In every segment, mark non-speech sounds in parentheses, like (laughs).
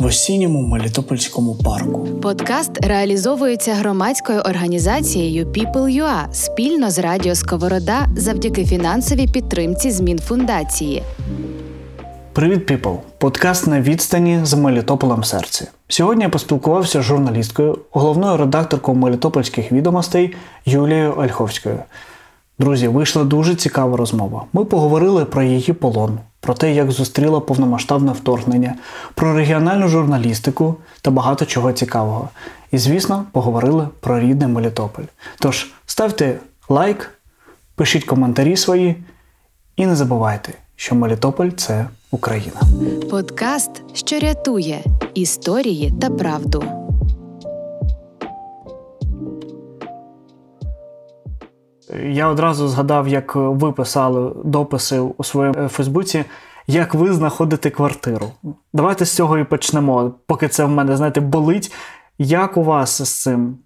в осінньому Мелітопольському парку. Подкаст реалізовується громадською організацією People.ua спільно з Радіо Сковорода завдяки фінансовій підтримці змін фундації. Привіт, піпл! Подкаст на відстані з Мелітополем в серці. Сьогодні я поспілкувався з журналісткою, головною редакторкою Мелітопольських відомостей Юлією Ольховською. Друзі, вийшла дуже цікава розмова. Ми поговорили про її полон, про те, як зустріла повномасштабне вторгнення, про регіональну журналістику та багато чого цікавого. І, звісно, поговорили про рідний Мелітополь. Тож ставте лайк, пишіть коментарі свої і не забувайте, що Мелітополь це Україна. Подкаст, що рятує історії та правду. Я одразу згадав, як ви писали дописи у своєму Фейсбуці, як ви знаходите квартиру. Давайте з цього і почнемо, поки це в мене, знаєте, болить. Як у вас з цим?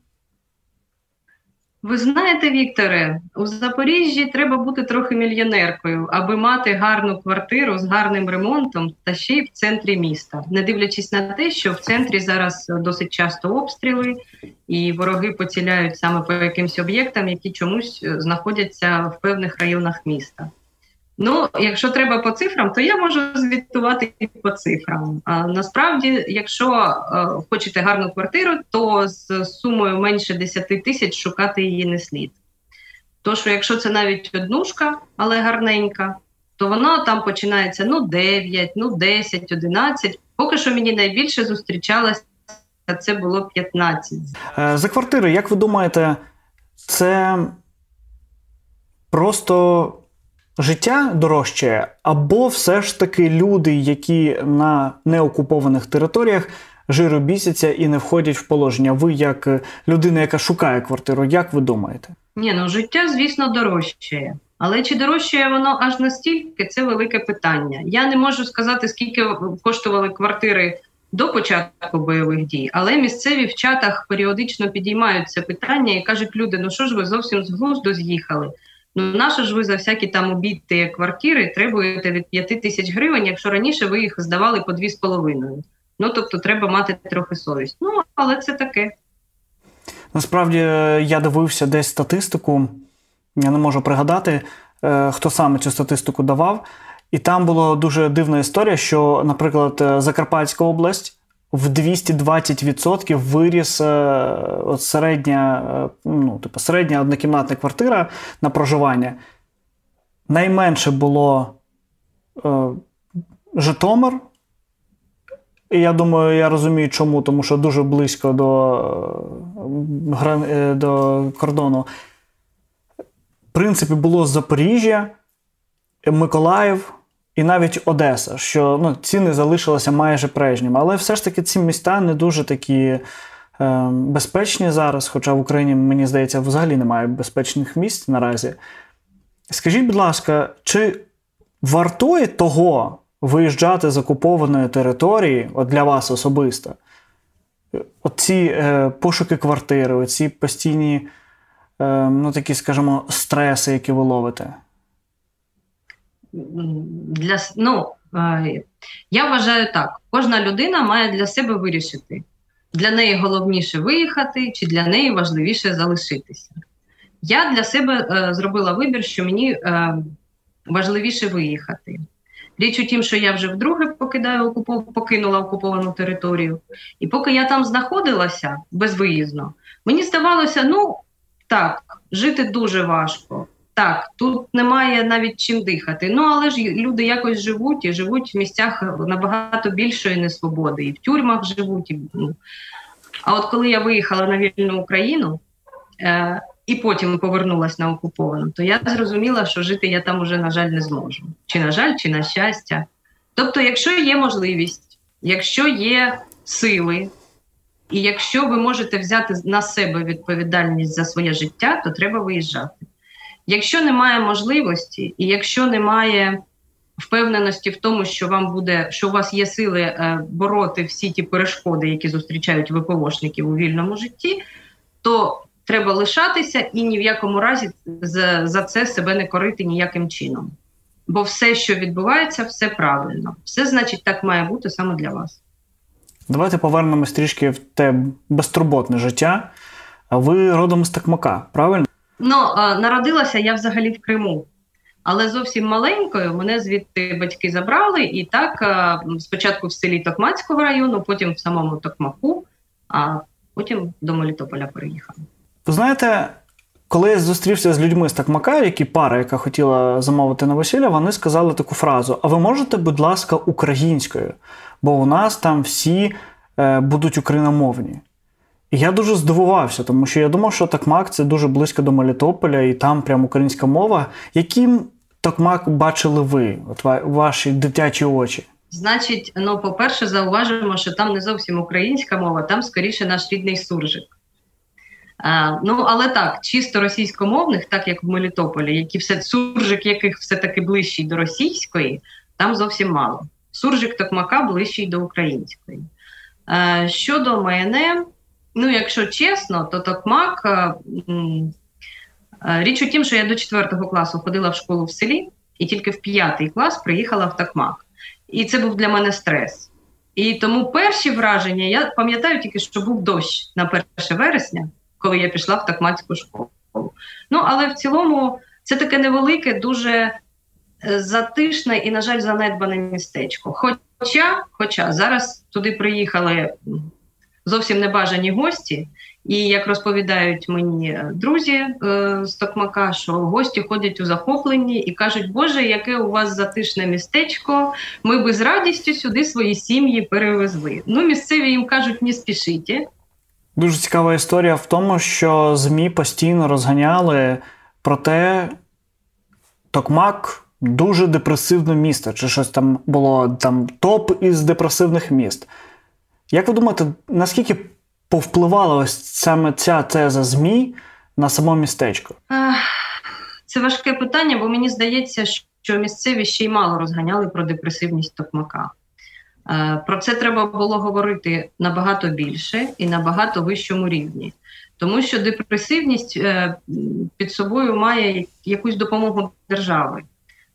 Ви знаєте, Вікторе, у Запоріжжі треба бути трохи мільйонеркою, аби мати гарну квартиру з гарним ремонтом та ще й в центрі міста, не дивлячись на те, що в центрі зараз досить часто обстріли, і вороги поціляють саме по якимсь об'єктам, які чомусь знаходяться в певних районах міста. Ну, якщо треба по цифрам, то я можу звітувати і по цифрам. А насправді, якщо е, хочете гарну квартиру, то з сумою менше 10 тисяч шукати її не слід. То що якщо це навіть однушка, але гарненька, то воно там починається ну 9, ну 10, 11. Поки що мені найбільше зустрічалося, це було 15. Е, за квартири, як ви думаєте, це просто життя дорожче, або все ж таки люди, які на неокупованих територіях жиробісяться і не входять в положення. Ви, як людина, яка шукає квартиру, як ви думаєте? Ні, ну життя, звісно, дорожчає. Але чи дорожчає воно аж настільки, це велике питання. Я не можу сказати, скільки коштували квартири до початку бойових дій, але місцеві в чатах періодично підіймають це питання і кажуть, люди, ну що ж ви зовсім з глузду з'їхали? Ну нащо ж ви за всякі там обідти квартири требуєте від 5 тисяч гривень, якщо раніше ви їх здавали по 2,5. Ну тобто треба мати трохи совість. Ну, але це таке. Насправді я дивився десь статистику, я не можу пригадати, е, хто саме цю статистику давав. І там була дуже дивна історія, що, наприклад, е, Закарпатська область в 220% виріс е, от середня, е, ну, типу, середня однокімнатна квартира на проживання. Найменше було е, Житомир. І я думаю, я розумію, чому, тому що дуже близько до, е, до кордону. В принципі, було Запоріжжя, Миколаїв. І навіть Одеса, що ну, ціни залишилися майже прежніми. Але все ж таки ці міста не дуже такі е, безпечні зараз, хоча в Україні, мені здається, взагалі немає безпечних місць наразі. Скажіть, будь ласка, чи вартує того виїжджати з окупованої території от для вас особисто? Оці е, пошуки квартири, оці постійні, е, ну такі, скажімо, стреси, які ви ловите? Для ну, я вважаю так: кожна людина має для себе вирішити. Для неї головніше виїхати, чи для неї важливіше залишитися. Я для себе е, зробила вибір, що мені е, важливіше виїхати. Річ у тім, що я вже вдруге покидаю окупов... покинула окуповану територію, і поки я там знаходилася безвиїзно, мені здавалося, ну так, жити дуже важко. Так, тут немає навіть чим дихати. Ну але ж люди якось живуть і живуть в місцях набагато більшої несвободи, і в тюрмах живуть. І, ну. А от коли я виїхала на вільну Україну е, і потім повернулася на окуповану, то я зрозуміла, що жити я там уже, на жаль, не зможу. Чи на жаль, чи на щастя. Тобто, якщо є можливість, якщо є сили, і якщо ви можете взяти на себе відповідальність за своє життя, то треба виїжджати. Якщо немає можливості, і якщо немає впевненості в тому, що вам буде, що у вас є сили е, бороти всі ті перешкоди, які зустрічають ВПОшників у вільному житті, то треба лишатися і ні в якому разі за, це себе не корити ніяким чином. Бо все, що відбувається, все правильно. Все значить, так має бути саме для вас. Давайте повернемось трішки в те безтурботне життя. Ви родом з Такмака, правильно? Ну, народилася я взагалі в Криму, але зовсім маленькою мене звідти батьки забрали, і так спочатку в селі Токмацького району, потім в самому Токмаку, а потім до Мелітополя переїхала. Ви знаєте, коли я зустрівся з людьми з Такмака, які пара, яка хотіла замовити на весілля, вони сказали таку фразу: А ви можете, будь ласка, українською? Бо у нас там всі е, будуть україномовні. Я дуже здивувався, тому що я думав, що Токмак це дуже близько до Мелітополя, і там прям українська мова. Яким Токмак бачили ви, от ваші дитячі очі? Значить, ну, по-перше, зауважимо, що там не зовсім українська мова, там скоріше наш рідний суржик. А, ну, але так, чисто російськомовних, так як в Мелітополі, які все суржик, яких все-таки ближчий до російської, там зовсім мало. Суржик Токмака ближчий до української. А, щодо мене, ну, якщо чесно, то Токмак. м, а, Річ у тім, що я до 4 класу ходила в школу в селі, і тільки в 5 клас приїхала в Токмак. І це був для мене стрес. І тому перші враження я пам'ятаю тільки, що був дощ на 1 вересня, коли я пішла в такмацьку школу. Ну, але в цілому це таке невелике, дуже е, затишне і, на жаль, занедбане містечко. Хоча, хоча зараз туди приїхали зовсім небажані гості, і як розповідають мені е, друзі е, з Токмака, що гості ходять у захопленні і кажуть, Боже, яке у вас затишне містечко, ми би з радістю сюди свої сім'ї перевезли. Ну, місцеві їм кажуть, не спішіть. Дуже цікава історія в тому, що ЗМІ постійно розганяли про те, Токмак дуже депресивне місто, чи щось там було там топ із депресивних міст. Як ви думаєте, наскільки повпливала ось саме ця теза ЗМІ на само містечко? Це важке питання, бо мені здається, що місцеві ще й мало розганяли про депресивність Токмака. Е, Про це треба було говорити набагато більше і на багато вищому рівні. Тому що депресивність е, під собою має якусь допомогу держави.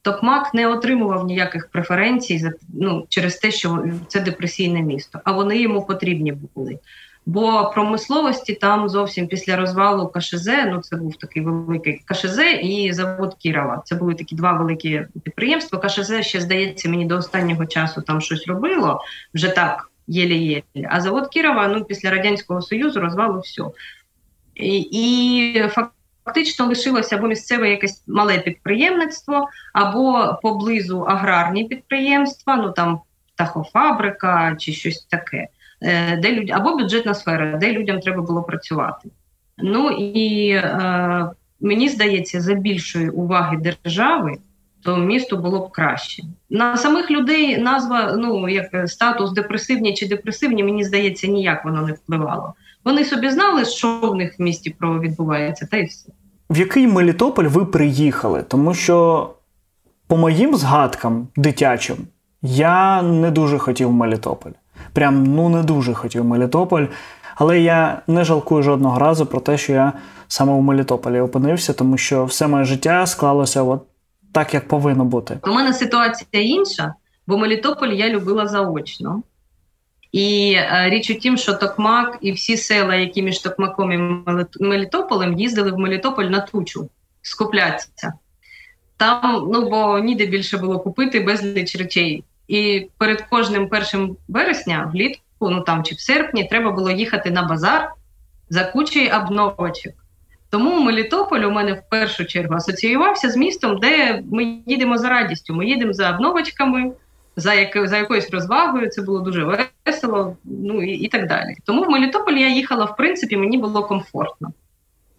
Токмак не отримував ніяких преференцій за- ну, через те, що це депресійне місто, а вони йому потрібні були. Бо промисловості там зовсім після розвалу КШЗ, ну це був такий великий КШЗ і завод Кірова. Це були такі два великі підприємства. КШЗ ще здається мені до останнього часу там щось робило вже так, єлі-єлі. А завод Кірова, ну після радянського союзу розвалу все. І, і фактично лишилося або місцеве якесь мале підприємництво, або поблизу аграрні підприємства, ну там птахофабрика чи щось таке е, де люд... або бюджетна сфера, де людям треба було працювати. Ну і е, мені здається, за більшої уваги держави, то місту було б краще. На самих людей назва, ну як статус депресивні чи депресивні, мені здається, ніяк воно не впливало. Вони собі знали, що в них в місті відбувається, та й все. В який Мелітополь ви приїхали? Тому що, по моїм згадкам дитячим, я не дуже хотів Мелітополь. Прям ну не дуже хотів Мелітополь. Але я не жалкую жодного разу про те, що я саме у Мелітополі опинився, тому що все моє життя склалося от так, як повинно бути. У мене ситуація інша, бо Мелітополь я любила заочно. І е, річ у тім, що Токмак і всі села, які між Токмаком і Мелітополем, їздили в Мелітополь на тучу скуплятися. Там, ну бо ніде більше було купити безліч речей. І перед кожним першим вересня, влітку, ну там чи в серпні, треба було їхати на базар за кучею обновочок. Тому Мелітополь у мене в першу чергу асоціювався з містом, де ми їдемо за радістю. Ми їдемо за обновочками, за, як за якоюсь розвагою. Це було дуже весело, ну і, і так далі. Тому в Мелітополь я їхала, в принципі, мені було комфортно.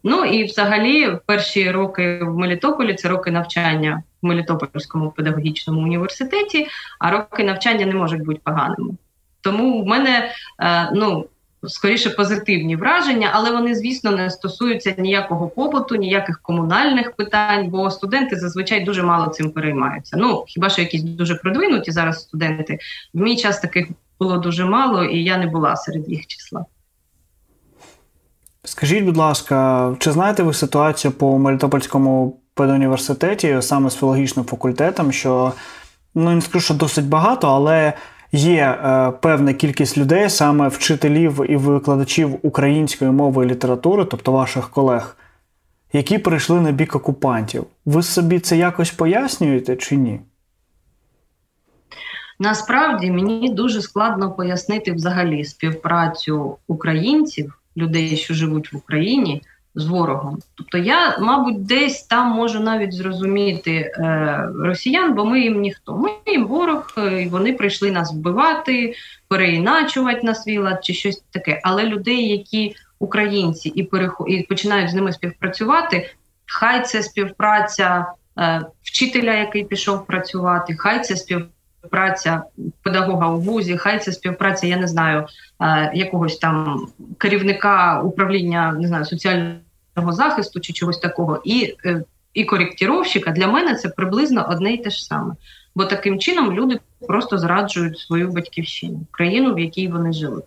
Ну і взагалі, перші роки в Мелітополі це роки навчання в Мелітопольському педагогічному університеті, а роки навчання не можуть бути поганими. Тому в мене е, ну, скоріше позитивні враження, але вони, звісно, не стосуються ніякого побуту, ніяких комунальних питань, бо студенти зазвичай дуже мало цим переймаються. Ну хіба що якісь дуже продвинуті зараз студенти? В мій час таких було дуже мало, і я не була серед їх числа. Скажіть, будь ласка, чи знаєте ви ситуацію по Мелітопольському педуніверситеті, саме з філологічним факультетом, що ну не скажу, що досить багато, але є е, певна кількість людей, саме вчителів і викладачів української мови і літератури, тобто ваших колег, які перейшли на бік окупантів. Ви собі це якось пояснюєте чи ні? Насправді мені дуже складно пояснити взагалі співпрацю українців, людей, що живуть в Україні, з ворогом. Тобто я, мабуть, десь там можу навіть зрозуміти е, росіян, бо ми їм ніхто. Ми їм ворог, е, і вони прийшли нас вбивати, переіначувати на свій лад чи щось таке. Але людей, які українці і переху... і починають з ними співпрацювати, хай це співпраця е, вчителя, який пішов працювати, хай це співпраця педагога у вузі, хай це співпраця, я не знаю, е, якогось там керівника управління не знаю, соціального захисту чи чогось такого, і е, і коректіровщика для мене це приблизно одне і те ж саме. Бо таким чином люди просто зраджують свою батьківщину, країну, в якій вони жили.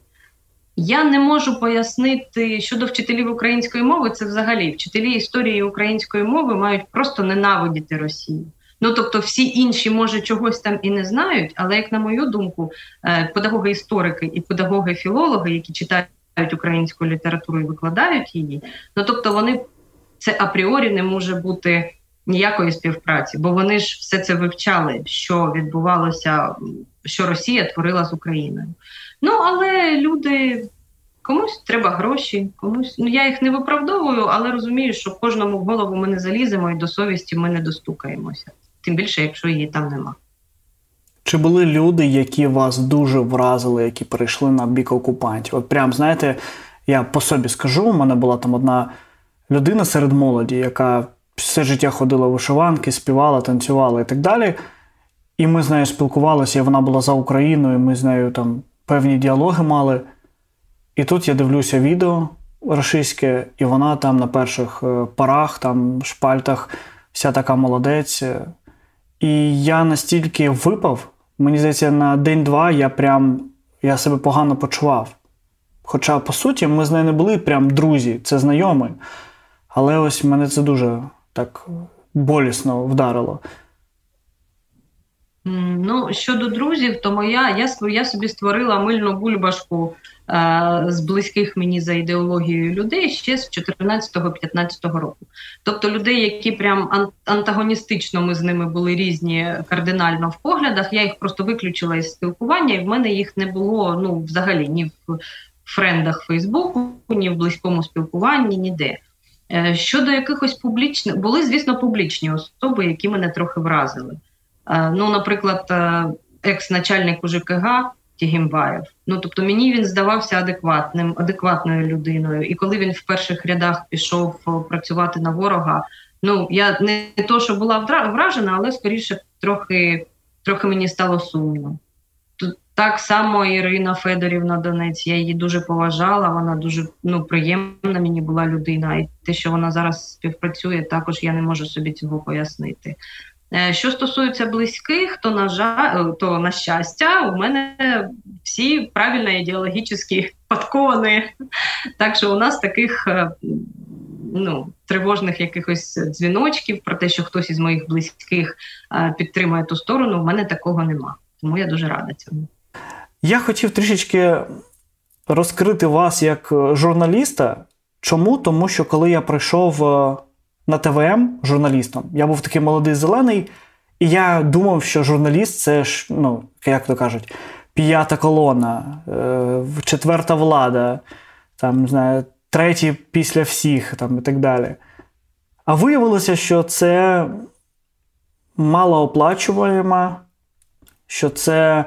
Я не можу пояснити щодо вчителів української мови, це взагалі вчителі історії української мови мають просто ненавидіти Росію. Ну тобто, всі інші, може, чогось там і не знають, але як на мою думку, е, педагоги-історики і педагоги-філологи, які читають українську літературу і викладають її, ну тобто, вони це апріорі не може бути ніякої співпраці, бо вони ж все це вивчали, що відбувалося, що Росія творила з Україною. Ну але люди. Комусь треба гроші, комусь ну я їх не виправдовую, але розумію, що кожному в голову ми не заліземо і до совісті ми не достукаємося тим більше, якщо її там нема. Чи були люди, які вас дуже вразили, які перейшли на бік окупантів? От прям знаєте, я по собі скажу, у мене була там одна людина серед молоді, яка все життя ходила в вишиванки, співала, танцювала і так далі. І ми з нею спілкувалися, і вона була за Україною, ми з нею там певні діалоги мали. І тут я дивлюся відео російське, і вона там на перших е, парах, там шпальтах, вся така молодець. І я настільки випав, мені здається, на день-два я прям я себе погано почував. Хоча, по суті, ми з нею не були прям друзі, це знайомі. Але ось мене це дуже так болісно вдарило. Ну, щодо друзів, то моя я я собі створила мильну бульбашку з близьких мені за ідеологією людей ще з 14-15 року. Тобто людей, які прям антагоністично ми з ними були різні кардинально в поглядах. Я їх просто виключила із спілкування, і в мене їх не було ну, взагалі ні в френдах Фейсбуку, ні в близькому спілкуванні, ніде. Е, щодо якихось публічних, були, звісно, публічні особи, які мене трохи вразили. Е, ну, наприклад, е, екс-начальник УЖКГ Тігімбаєв. Ну тобто мені він здавався адекватним, адекватною людиною. І коли він в перших рядах пішов працювати на ворога, ну я не то, що була вражена, але скоріше трохи трохи мені стало сумно. Так само Ірина Федорівна Донець, я її дуже поважала. Вона дуже ну приємна мені була людина, і те, що вона зараз співпрацює, також я не можу собі цього пояснити. Е, що стосується близьких, то на жаль, е, то на щастя, у мене всі правильно ідеологічно (laughs) подковані. Так що у нас таких е, ну, тривожних якихось дзвіночків про те, що хтось із моїх близьких підтримує ту сторону, у мене такого нема. Тому я дуже рада цьому. Я хотів трішечки розкрити вас як журналіста. Чому? Тому що коли я прийшов на ТВМ журналістом. Я був такий молодий зелений, і я думав, що журналіст це ж, ну, як то кажуть, п'ята колона, е, четверта влада, там, не знаю, третій після всіх там, і так далі. А виявилося, що це малооплачуваємо, що це,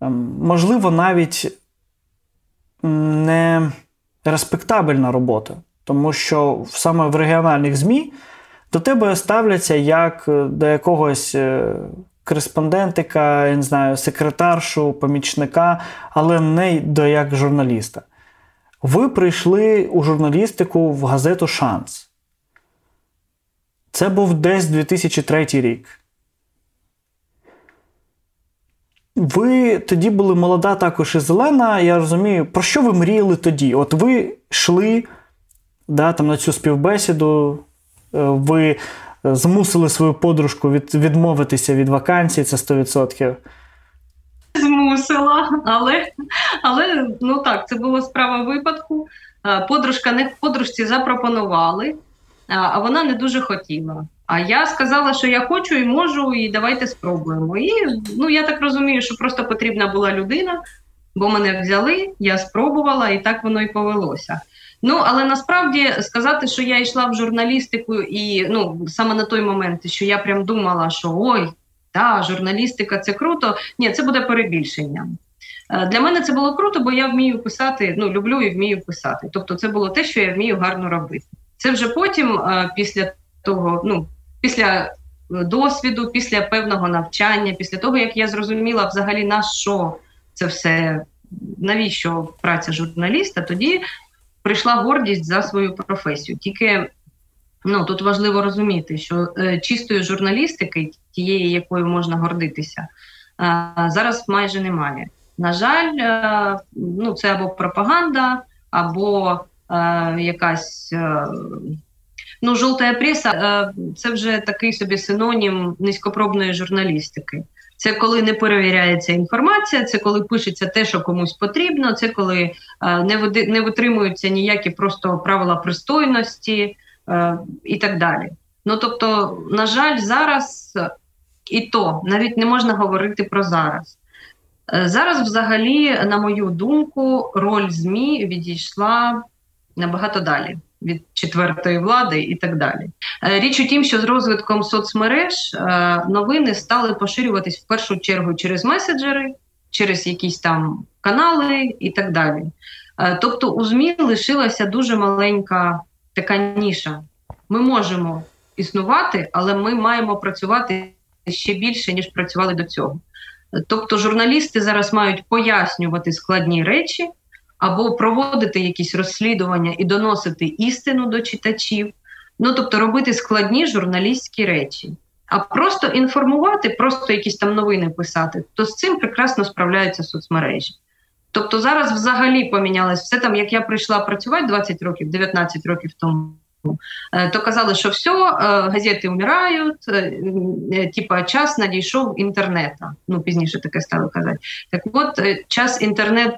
ем, можливо, навіть не респектабельна робота. Тому що саме в регіональних ЗМІ до тебе ставляться як е, до якогось е, кореспондентика, я не знаю, секретаршу, помічника, але не до як журналіста. ви прийшли у журналістику в газету Шанс. Це був десь 2003 рік. Ви тоді були молода також і зелена, я розумію, про що ви мріяли тоді? От ви йшли да, там, на цю співбесіду, е, ви змусили свою подружку від, відмовитися від вакансій, це 100%. Змусила, але, але ну так, це була справа випадку. Е, Подружка не подружці запропонували, а вона не дуже хотіла. А я сказала, що я хочу і можу, і давайте спробуємо. І ну я так розумію, що просто потрібна була людина, бо мене взяли, я спробувала, і так воно і повелося. Ну але насправді сказати, що я йшла в журналістику, і ну саме на той момент, що я прям думала, що ой, та журналістика це круто. Ні, це буде перебільшенням. Е, Для мене це було круто, бо я вмію писати, ну люблю і вмію писати. Тобто, це було те, що я вмію гарно робити. Це вже потім, е, після того, ну після е, досвіду, після певного навчання, після того як я зрозуміла взагалі на що це все, навіщо праця журналіста, тоді прийшла гордість за свою професію. Тільки ну тут важливо розуміти, що е, чистої журналістики, тієї, якою можна гордитися, е, зараз майже немає. На жаль, е, ну це або пропаганда, або е, якась. Е, Ну, жовта преса е, це вже такий собі синонім низькопробної журналістики. Це коли не перевіряється інформація, це коли пишеться те, що комусь потрібно, це коли е, не не витримуються ніякі просто правила пристойності е, і так далі. Ну тобто, на жаль, зараз і то навіть не можна говорити про зараз. Е, Зараз, взагалі, на мою думку, роль ЗМІ відійшла набагато далі від четвертої влади і так далі. Е, Річ у тім, що з розвитком соцмереж е, новини стали поширюватись в першу чергу через меседжери, через якісь там канали і так далі. Е, Тобто у ЗМІ лишилася дуже маленька така ніша. Ми можемо існувати, але ми маємо працювати ще більше, ніж працювали до цього. Тобто, журналісти зараз мають пояснювати складні речі або проводити якісь розслідування і доносити істину до читачів. Ну тобто робити складні журналістські речі. А просто інформувати, просто якісь там новини писати, то з цим прекрасно справляються соцмережі. Тобто зараз взагалі помінялось все там, як я прийшла працювати 20 років, 19 років тому. Е, То казали, що все, е, газети вмирають, е, типа час надійшов інтернету. Ну пізніше таке стали казати. Так от час інтернет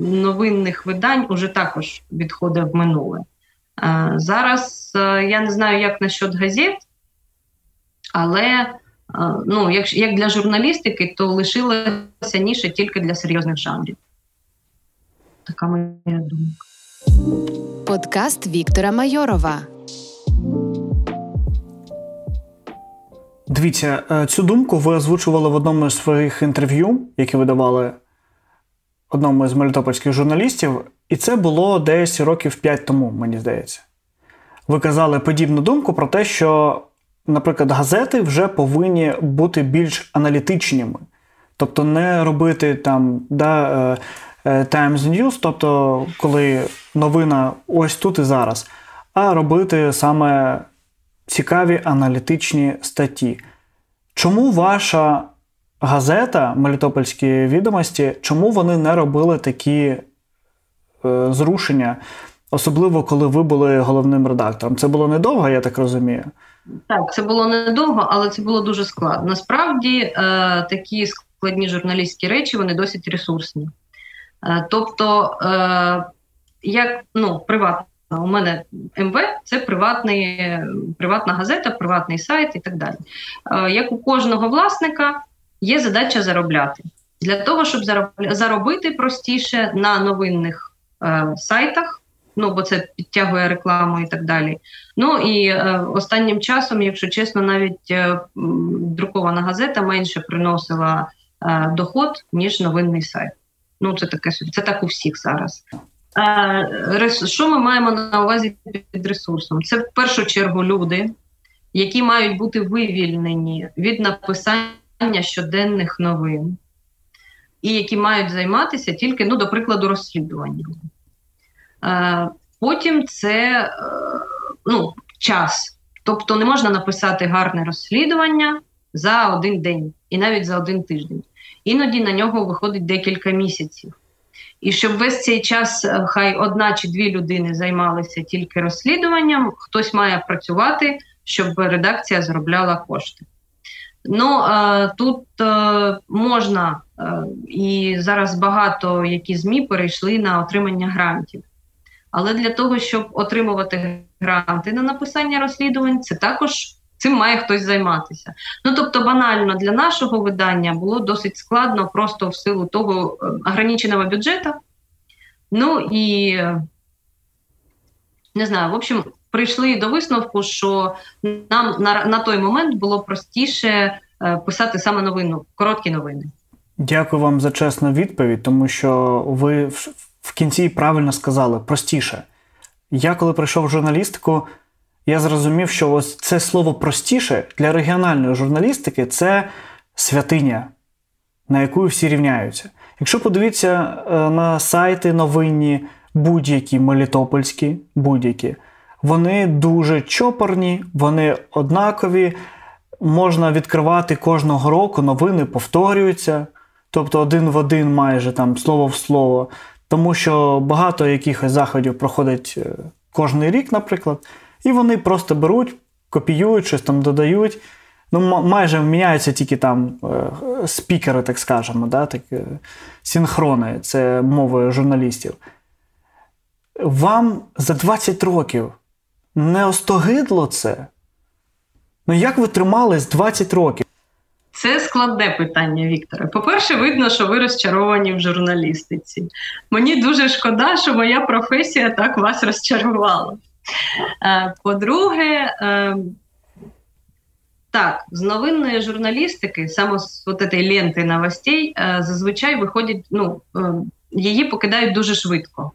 новинних видань уже також відходить в минуле. Зараз я не знаю, як насчет газет, але ну, як, як для журналістики, то лишилася ніша тільки для серйозних жанрів. Така моя думка. Подкаст Віктора Майорова. Дивіться, е, цю думку ви озвучували в одному з своїх інтерв'ю, які ви давали одному з мелітопольських журналістів, і це було десь років 5 тому, мені здається. Ви казали подібну думку про те, що, наприклад, газети вже повинні бути більш аналітичними. Тобто не робити там да, е, е, Times News, тобто коли новина ось тут і зараз, а робити саме цікаві аналітичні статті. Чому ваша газета Мелітопольські відомості, чому вони не робили такі е, зрушення, особливо коли ви були головним редактором? Це було недовго, я так розумію. Так, це було недовго, але це було дуже складно. Насправді е, такі складні журналістські речі вони досить ресурсні. Е, тобто, е, як ну, приватно, у мене МВ це приватний, приватна газета, приватний сайт і так далі. Е, як у кожного власника є задача заробляти. Для того, щоб зароб- заробити простіше на новинних е, сайтах, ну бо це підтягує рекламу і так далі. Ну і е, останнім часом, якщо чесно, навіть е, друкована газета менше приносила е, доход, ніж новинний сайт. Ну, це таке це так у всіх зараз. Е, що ми маємо на увазі під ресурсом? Це в першу чергу люди, які мають бути вивільнені від написання щоденних новин, і які мають займатися тільки, ну, до прикладу, розслідуванням. Потім це ну, час. Тобто не можна написати гарне розслідування за один день і навіть за один тиждень. Іноді на нього виходить декілька місяців. І щоб весь цей час е, хай одна чи дві людини займалися тільки розслідуванням, хтось має працювати, щоб редакція заробляла кошти. Ну е, тут е, можна, і зараз багато які ЗМІ перейшли на отримання грантів. Але для того, щоб отримувати гранти на написання розслідувань, це також цим має хтось займатися. Ну тобто, банально для нашого видання було досить складно, просто в силу того е, ограниченого бюджету. Ну і не знаю, в общем, прийшли до висновку, що нам на, на той момент було простіше е, писати саме новину, короткі новини. Дякую вам за чесну відповідь, тому що ви в кінці правильно сказали простіше. Я коли прийшов в журналістику, я зрозумів, що ось це слово простіше для регіональної журналістики це святиня, на яку всі рівняються. Якщо подивитися е, на сайти новинні, будь-які мелітопольські, будь-які, вони дуже чопорні, вони однакові. Можна відкривати кожного року, новини повторюються, тобто один в один майже там слово в слово. Тому що багато якихось заходів проходить е, кожний рік, наприклад, і вони просто беруть, копіюють, щось там додають. Ну, майже міняються тільки там е, спікери, так скажемо, да, так, е, синхрони, це мови журналістів. Вам за 20 років не остогидло це? Ну, як ви тримались 20 років? Це складне питання, Вікторе. По-перше, видно, що ви розчаровані в журналістиці. Мені дуже шкода, що моя професія так вас розчарувала. Е, по-друге, е, так, з новинної журналістики, саме з от цієї ленти новостей, е, зазвичай виходять, ну, її покидають дуже швидко.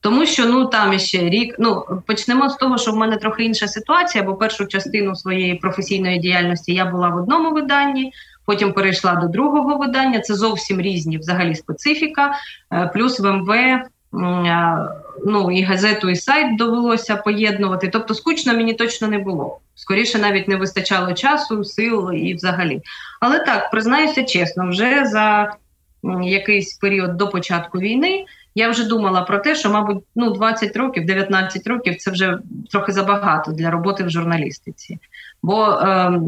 Тому що ну там ще рік. Ну почнемо з того, що в мене трохи інша ситуація, бо першу частину своєї професійної діяльності я була в одному виданні, потім перейшла до другого видання. Це зовсім різні взагалі специфіка. Плюс в МВ ну і газету, і сайт довелося поєднувати. Тобто, скучно мені точно не було. Скоріше навіть не вистачало часу, сил і взагалі. Але так признаюся чесно, вже за якийсь період до початку війни. Я вже думала про те, що, мабуть, ну 20 років, 19 років це вже трохи забагато для роботи в журналістиці. Бо е,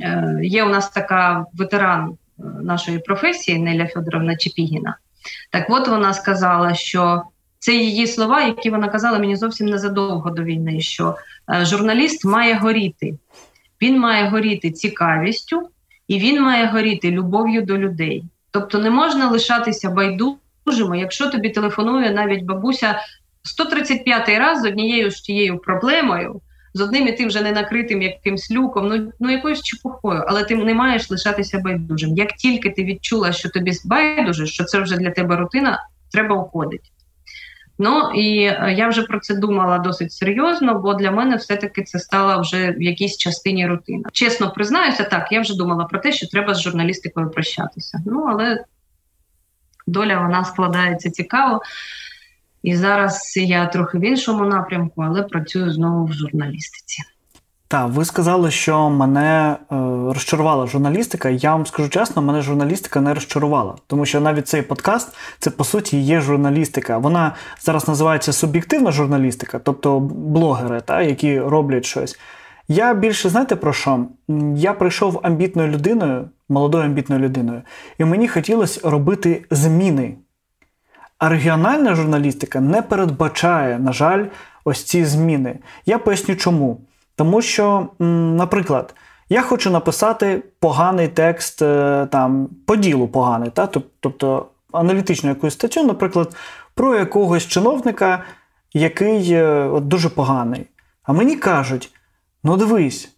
е, є у нас така ветеран е, нашої професії Неля Федоровна Чепігіна. Так от вона сказала, що це її слова, які вона казала мені зовсім незадовго до війни, що е, журналіст має горіти. Він має горіти цікавістю і він має горіти любов'ю до людей. Тобто не можна лишатися байдужим якщо тобі телефонує навіть бабуся 135-й раз з однією ж тією проблемою, з одним і тим вже не накритим якимсь люком, ну ну якоюсь чепухою, але ти не маєш лишатися байдужим. Як тільки ти відчула, що тобі байдуже, що це вже для тебе рутина, треба уходити. Ну і е, я вже про це думала досить серйозно, бо для мене все-таки це стало вже в якійсь частині рутина. Чесно признаюся, так я вже думала про те, що треба з журналістикою прощатися. Ну але доля вона складається цікаво. І зараз я трохи в іншому напрямку, але працюю знову в журналістиці. Так, ви сказали, що мене е, розчарувала журналістика. Я вам скажу чесно, мене журналістика не розчарувала, тому що навіть цей подкаст це по суті є журналістика. Вона зараз називається суб'єктивна журналістика, тобто блогери, та, які роблять щось. Я більше знаєте про що? Я прийшов амбітною людиною, молодою амбітною людиною, і мені хотілося робити зміни. А регіональна журналістика не передбачає, на жаль, ось ці зміни. Я поясню чому. Тому що, наприклад, я хочу написати поганий текст е, там, по ділу поганий, та? тобто аналітичну якусь статтю, наприклад, про якогось чиновника, який е, от, дуже поганий. А мені кажуть. Ну, дивись,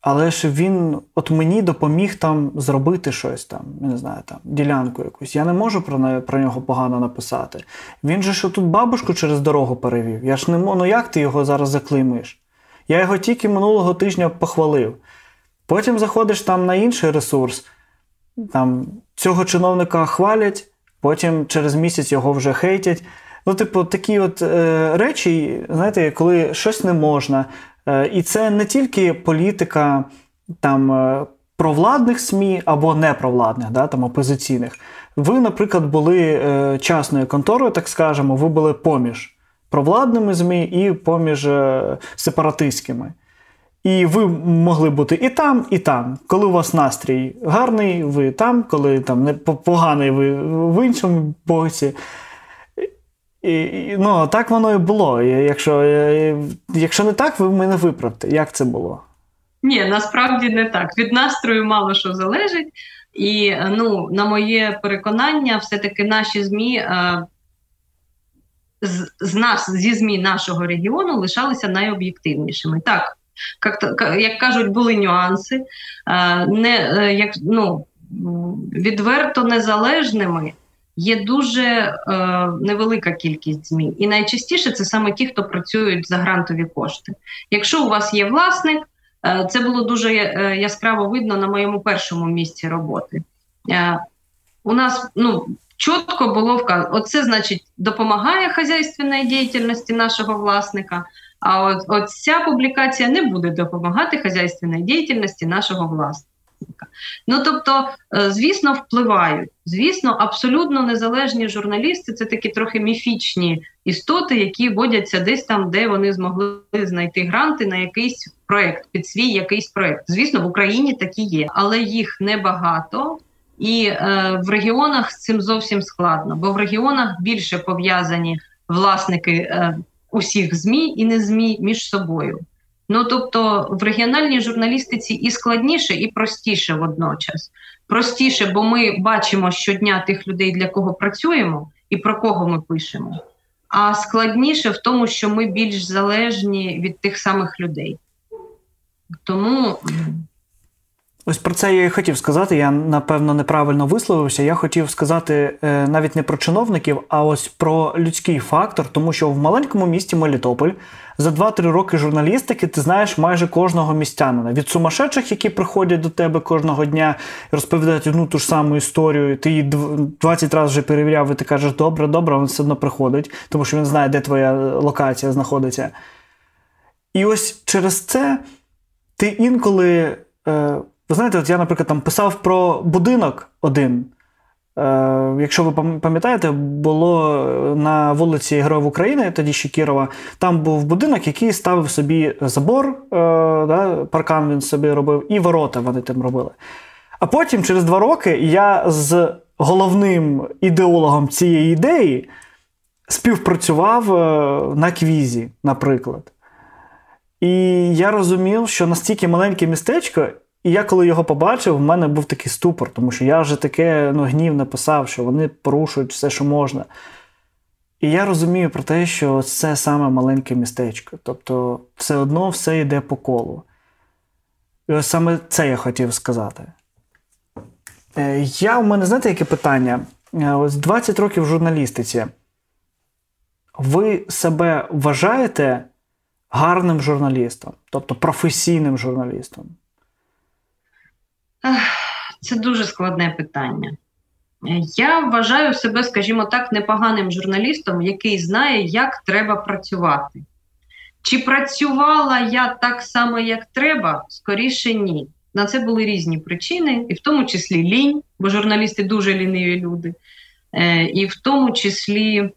але ж він от мені допоміг там зробити щось там, не знаю, там, ділянку якусь. Я не можу про не, про нього погано написати. Він же що тут бабушку через дорогу перевів. Я ж не можу, ну як ти його зараз заклеймиш? Я його тільки минулого тижня похвалив. Потім заходиш там на інший ресурс, там цього чиновника хвалять, потім через місяць його вже хейтять. Ну, типу, такі от е, речі, знаєте, коли щось не можна. Е, і це не тільки політика там е, провладних СМІ або непровладних, да, там опозиційних. Ви, наприклад, були е, частною конторою, так скажемо, ви були поміж провладними ЗМІ і поміж е, сепаратистськими. І ви могли бути і там, і там. Коли у вас настрій гарний, ви там, коли там не поганий, ви в іншому боці. І, Ну, так воно і було. Якщо якщо не так, ви мене виправте. Як це було? Ні, насправді не так. Від настрою мало що залежить. І ну, на моє переконання, все-таки наші ЗМІ е, з, з нас зі ЗМІ нашого регіону лишалися найоб'єктивнішими. Так, як, кажуть, були нюанси, е, не е, як ну відверто незалежними. Є дуже е, невелика кількість ЗМІ. І найчастіше це саме ті, хто працюють за грантові кошти. Якщо у вас є власник, е, це було дуже е, яскраво видно на моєму першому місці роботи. Е, у нас ну, чітко було вказано, оце значить допомагає хазяйственній діяльності нашого власника. А от, от ця публікація не буде допомагати хазяйственній діяльності нашого власника. Ну тобто, е, звісно, впливають. Звісно, абсолютно незалежні журналісти це такі трохи міфічні істоти, які водяться десь там, де вони змогли знайти гранти на якийсь проект, під свій якийсь проект. Звісно, в Україні такі є, але їх небагато. І е, в регіонах з цим зовсім складно, бо в регіонах більше пов'язані власники е, усіх змі і не змі між собою. Ну тобто в регіональній журналістиці і складніше, і простіше водночас. Простіше, бо ми бачимо щодня тих людей, для кого працюємо, і про кого ми пишемо. А складніше в тому, що ми більш залежні від тих самих людей. Тому. Ось про це я і хотів сказати. Я напевно неправильно висловився. Я хотів сказати е, навіть не про чиновників, а ось про людський фактор, тому що в маленькому місті Мелітополь за 2-3 роки журналістики ти знаєш майже кожного містянина. Від сумасшедших, які приходять до тебе кожного дня і розповідають одну ту ж саму історію. Ти її 20 разів вже перевіряв, і ти кажеш, добре, добре, він все одно приходить, тому що він знає, де твоя локація знаходиться. І ось через це ти інколи. Е, ви знаєте, от я, наприклад, там писав про будинок один. Е, Якщо ви пам'ятаєте, було на вулиці Героїв України, тоді ще Кірова, там був будинок, який ставив собі забор, е, да, паркан він собі робив, і ворота вони там робили. А потім, через два роки, я з головним ідеологом цієї ідеї співпрацював е, на квізі, наприклад. І я розумів, що настільки маленьке містечко. І я, коли його побачив, в мене був такий ступор, тому що я вже таке ну, гнів написав, що вони порушують все, що можна. І я розумію про те, що це саме маленьке містечко. Тобто, все одно все йде по колу. І ось саме це я хотів сказати. Е, я у мене, знаєте, яке питання? Е, ось 20 років в журналістиці. Ви себе вважаєте гарним журналістом, тобто професійним журналістом? Це дуже складне питання. Я вважаю себе, скажімо так, непоганим журналістом, який знає, як треба працювати. Чи працювала я так само, як треба? Скоріше ні. На це були різні причини, і в тому числі лінь, бо журналісти дуже ліниві люди, е, і в тому числі,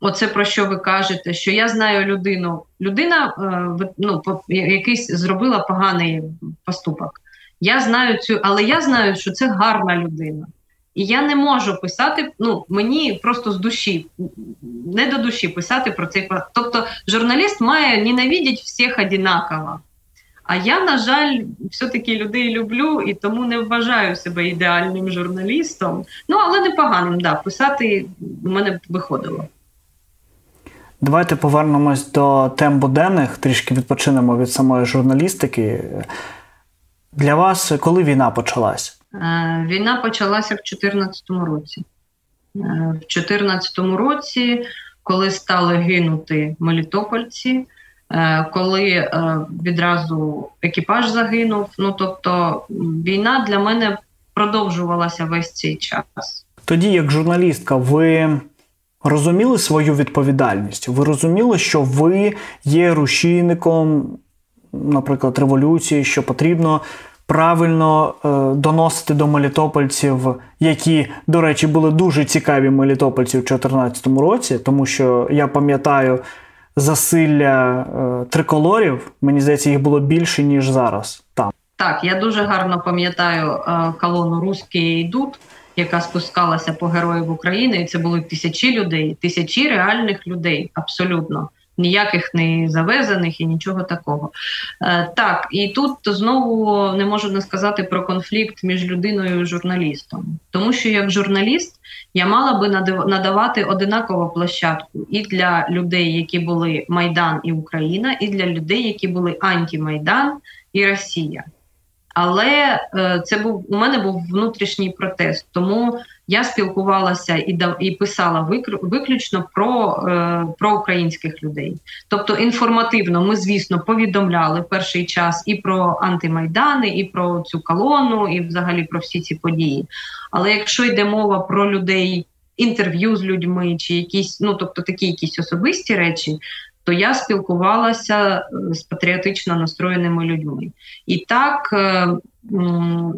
оце про що ви кажете, що я знаю людину. Людина е, ну, якийсь зробила поганий поступок. Я знаю цю, але я знаю, що це гарна людина. І я не можу писати, ну мені просто з душі, не до душі писати про цей Тобто журналіст має ненавидіти всіх одинаково. А я, на жаль, все-таки людей люблю і тому не вважаю себе ідеальним журналістом. Ну, але непоганим, да, писати в мене виходило. Давайте повернемось до тем буденних, трішки відпочинемо від самої журналістики. Для вас коли війна почалась? Е, війна почалася в 2014 році. Е, в 2014 році, коли стали гинути мелітопольці, е, коли відразу екіпаж загинув. Ну тобто, війна для мене продовжувалася весь цей час. Тоді, як журналістка, ви розуміли свою відповідальність? Ви розуміли, що ви є рушійником, наприклад, революції, що потрібно правильно е, доносити до мелітопольців, які, до речі, були дуже цікаві мелітопольці в 2014 році, тому що я пам'ятаю засилля е, триколорів. Мені здається, їх було більше ніж зараз. Там Так, я дуже гарно пам'ятаю е, колону Русські йдуть, яка спускалася по героїв України, і це були тисячі людей, тисячі реальних людей, абсолютно. Ніяких не завезених і нічого такого. Е, так, і тут знову не можу не сказати про конфлікт між людиною і журналістом. Тому що як журналіст я мала би надавати одинакову площадку і для людей, які були Майдан і Україна, і для людей, які були антимайдан і Росія. Але е, це був у мене був внутрішній протест, тому я спілкувалася і дав і писала виключно про е, про українських людей. Тобто інформативно, ми, звісно, повідомляли перший час і про антимайдани, і про цю колону, і взагалі про всі ці події. Але якщо йде мова про людей, інтерв'ю з людьми, чи якісь, ну тобто такі якісь особисті речі, то я спілкувалася е, з патріотично настроєними людьми. І так, е,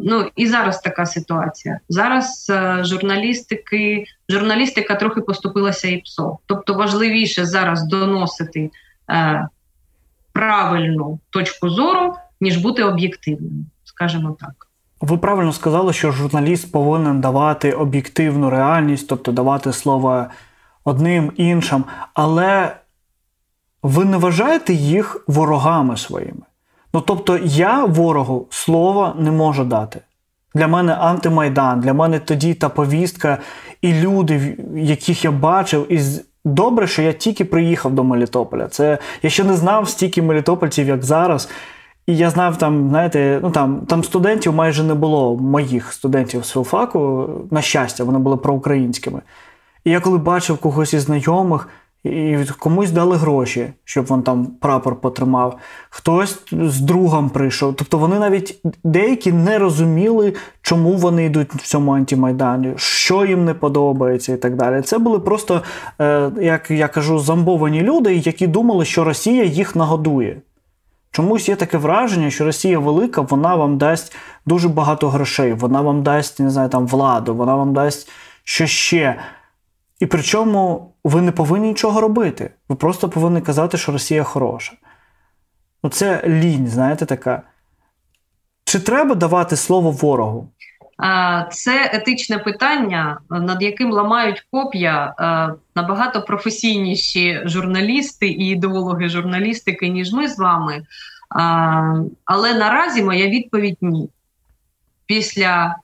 ну і зараз така ситуація. Зараз е, журналістики, журналістика трохи поступилася і ПСО. Тобто важливіше зараз доносити е, правильну точку зору, ніж бути об'єктивним, скажімо так. Ви правильно сказали, що журналіст повинен давати об'єктивну реальність, тобто давати слово одним іншим, але ви не вважаєте їх ворогами своїми. Ну тобто, я ворогу слова не можу дати. Для мене антимайдан, для мене тоді та повістка, і люди, яких я бачив, і добре, що я тільки приїхав до Мелітополя. Це я ще не знав стільки мелітопольців, як зараз. І я знав там, знаєте, ну там там студентів майже не було моїх студентів з філфаку. На щастя, вони були проукраїнськими. І я коли бачив когось із знайомих і комусь дали гроші, щоб він там прапор потримав. Хтось з другом прийшов. Тобто вони навіть деякі не розуміли, чому вони йдуть в цьому антимайдані, що їм не подобається і так далі. Це були просто, е, як я кажу, зомбовані люди, які думали, що Росія їх нагодує. Чомусь є таке враження, що Росія велика, вона вам дасть дуже багато грошей, вона вам дасть не знаю, там владу, вона вам дасть що ще. І причому ви не повинні нічого робити. Ви просто повинні казати, що Росія хороша. Ну, це лінь, знаєте, така. Чи треба давати слово ворогу? Це етичне питання, над яким ламають коп'я набагато професійніші журналісти і ідеологи журналістики, ніж ми з вами. Але наразі моя відповідь ні. Після Е,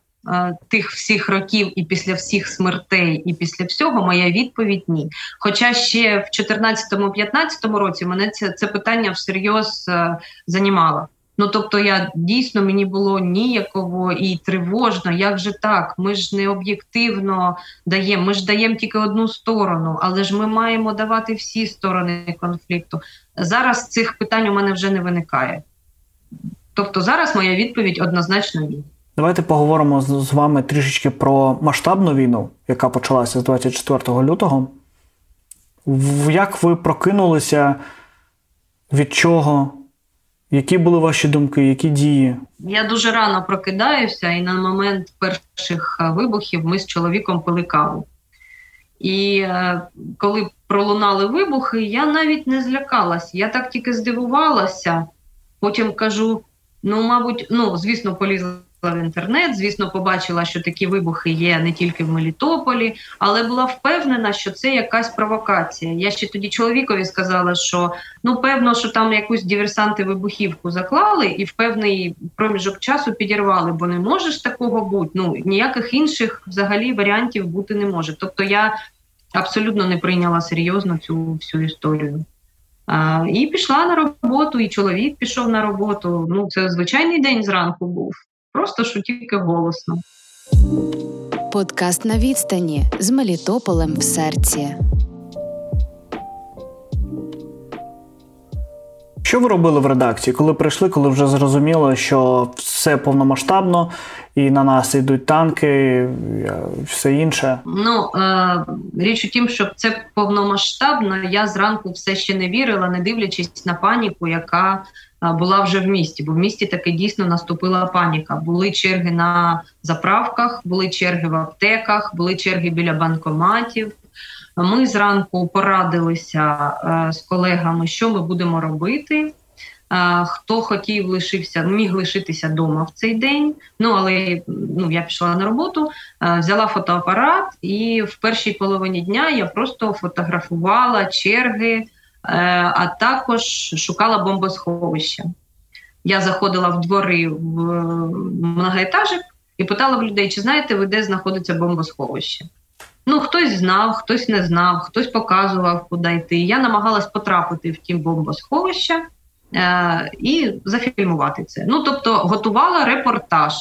тих всіх років і після всіх смертей, і після всього моя відповідь ні. Хоча ще в 2014-2015 році мене це це питання всерйоз е, займало. Ну тобто, я дійсно мені було ніяково і тривожно. Як же так? Ми ж не об'єктивно даємо. Ми ж даємо тільки одну сторону, але ж ми маємо давати всі сторони конфлікту. Зараз цих питань у мене вже не виникає. Тобто, зараз моя відповідь однозначно ні. Давайте поговоримо з вами трішечки про масштабну війну, яка почалася з 24 лютого. Як ви прокинулися? Від чого? Які були ваші думки, які дії? Я дуже рано прокидаюся, і на момент перших е, вибухів ми з чоловіком пили каву. І е, коли пролунали вибухи, я навіть не злякалась. Я так тільки здивувалася. Потім кажу: ну, мабуть, ну, звісно, полізла в інтернет. Звісно, побачила, що такі вибухи є не тільки в Мелітополі, але була впевнена, що це якась провокація. Я ще тоді чоловікові сказала, що ну певно, що там якусь диверсанти вибухівку заклали і в певний проміжок часу підірвали, бо не можеш такого бути. Ну ніяких інших взагалі варіантів бути не може. Тобто я абсолютно не прийняла серйозно цю всю історію. А, І пішла на роботу, і чоловік пішов на роботу. Ну, це звичайний день зранку був. Просто що тільки голосно. Подкаст на відстані з Мелітополем в серці. Що ви робили в редакції, коли прийшли, коли вже зрозуміло, що все повномасштабно, і на нас йдуть танки, і все інше? Ну е, річ у тім, що це повномасштабно. Я зранку все ще не вірила, не дивлячись на паніку, яка е, була вже в місті. Бо в місті таки дійсно наступила паніка. Були черги на заправках, були черги в аптеках, були черги біля банкоматів. Ми зранку порадилися е, з колегами, що ми будемо робити. Е, хто хотів лишився, міг лишитися вдома в цей день. Ну але ну я пішла на роботу, е, взяла фотоапарат, і в першій половині дня я просто фотографувала черги, а також шукала бомбосховища. Я заходила в двори в многоетажик і питала в людей, чи знаєте ви, де знаходиться бомбосховище. Ну, хтось знав, хтось не знав, хтось показував, куди йти. Я намагалась потрапити в ті бомбосховища е, і зафільмувати це. Ну, тобто, готувала репортаж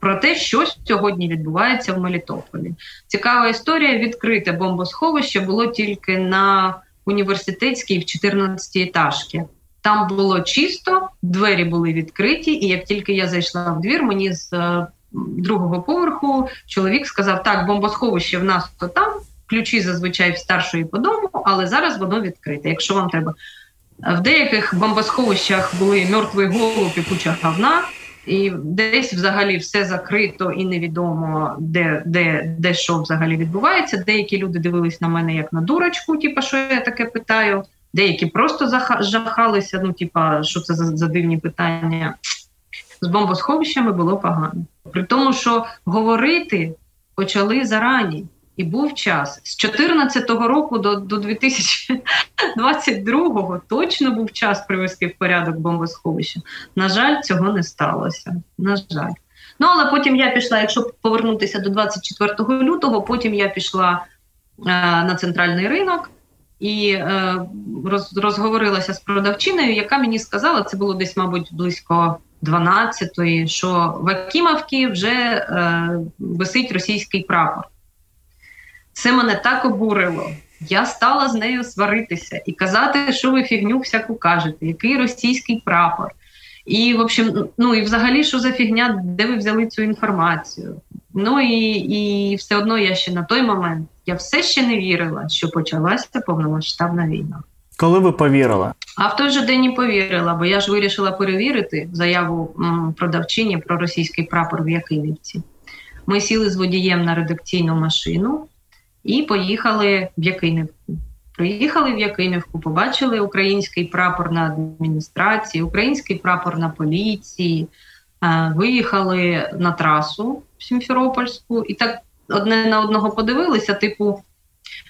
про те, що сьогодні відбувається в Мелітополі. Цікава історія: відкрите бомбосховище було тільки на університетській в 14-й етажці. Там було чисто, двері були відкриті, і як тільки я зайшла в двір, мені з е, другого поверху чоловік сказав: так, бомбосховище в нас то там, ключі зазвичай в старшої по дому, але зараз воно відкрите. Якщо вам треба. В деяких бомбосховищах були мертвий голуб і куча говна, і десь взагалі все закрито і невідомо, де де, де що взагалі відбувається. Деякі люди дивились на мене як на дурочку, типу, що я таке питаю. Деякі просто жахалися, ну, типа, що це за, за дивні питання. З бомбосховищами було погано. При тому, що говорити почали зарані, і був час з 2014 року до до 2022 точно був час привести в порядок бомбосховище. На жаль, цього не сталося. На жаль. Ну але потім я пішла, якщо повернутися до 24 лютого, потім я пішла е, на центральний ринок і е, роз, розговорилася з продавчиною, яка мені сказала, це було десь, мабуть, близько 12-ї, що в Акімовці вже е, висить російський прапор. Це мене так обурило. Я стала з нею сваритися і казати, що ви фігню всяку кажете, який російський прапор. І, в общем, ну і взагалі, що за фігня, де ви взяли цю інформацію? Ну і і все одно я ще на той момент я все ще не вірила, що почалася повномасштабна війна. Коли ви повірили? А в той же день і повірила, бо я ж вирішила перевірити заяву продавчині про російський прапор в Якимівці. Ми сіли з водієм на редакційну машину і поїхали в Якимівку. Приїхали в Якимівку, побачили український прапор на адміністрації, український прапор на поліції, виїхали на трасу в Сімферопольську і так одне на одного подивилися, типу.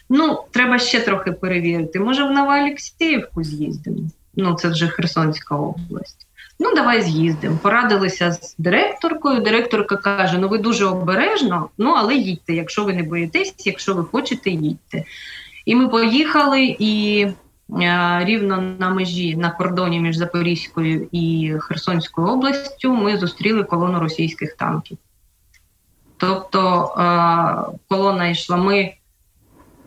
Ну, треба ще трохи перевірити. Може, в Новоалексіївку з'їздимо. Ну, це вже Херсонська область. Ну, давай з'їздимо. Порадилися з директоркою. Директорка каже: ну ви дуже обережно, ну але їдьте, якщо ви не боїтесь, якщо ви хочете, їдьте. І ми поїхали і а, рівно на межі на кордоні між Запорізькою і Херсонською областю ми зустріли колону російських танків. Тобто а, колона йшла. ми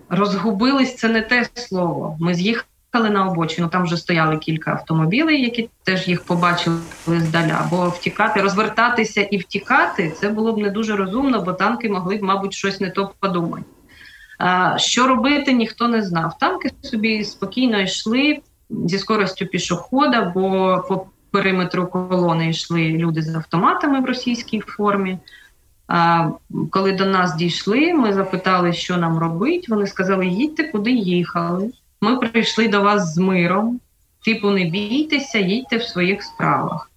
Розгубились це не те слово. Ми з'їхали на обочину. Там вже стояли кілька автомобілів, які теж їх побачили здаля. Бо втікати, розвертатися і втікати це було б не дуже розумно, бо танки могли б, мабуть, щось не то подумати. Що робити, ніхто не знав. Танки собі спокійно йшли зі скоростю пішохода, бо по периметру колони йшли люди з автоматами в російській формі. А коли до нас дійшли, ми запитали, що нам робить. Вони сказали: їдьте, куди їхали. Ми прийшли до вас з миром. Типу, не бійтеся, їдьте в своїх справах.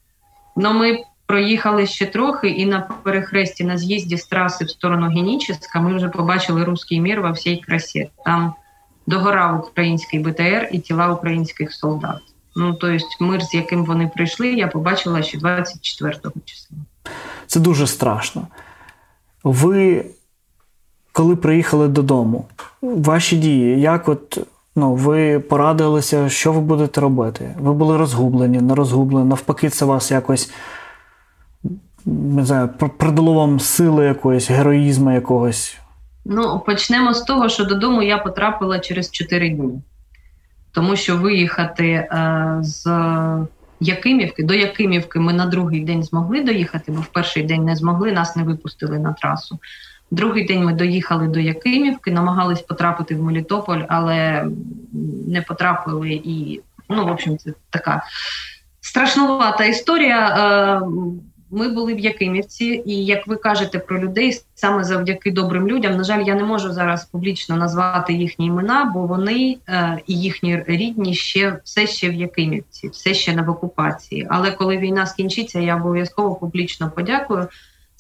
Ну ми проїхали ще трохи, і на перехресті на з'їзді з траси в сторону Геніческа ми вже побачили руський мір во всій красі. Там догорав український БТР і тіла українських солдат. Ну тобто, мир, з яким вони прийшли, я побачила ще 24 числа. Це дуже страшно. Ви, коли приїхали додому, ваші дії, як от ну, ви порадилися, що ви будете робити? Ви були розгублені, не розгублені, навпаки, це вас якось не знаю, придало вам сили якоїсь, героїзму якогось? Ну, почнемо з того, що додому я потрапила через 4 дні. тому що виїхати е, з Якимівки до Якимівки ми на другий день змогли доїхати, бо в перший день не змогли, нас не випустили на трасу. Другий день ми доїхали до Якимівки, намагались потрапити в Мелітополь, але не потрапили. І, ну, в общем, це така страшнувата історія. Е, ми були в Якимівці, і як ви кажете про людей, саме завдяки добрим людям, на жаль, я не можу зараз публічно назвати їхні імена, бо вони е, і їхні рідні ще все ще в Якимівці, все ще не в окупації. Але коли війна скінчиться, я обов'язково публічно подякую.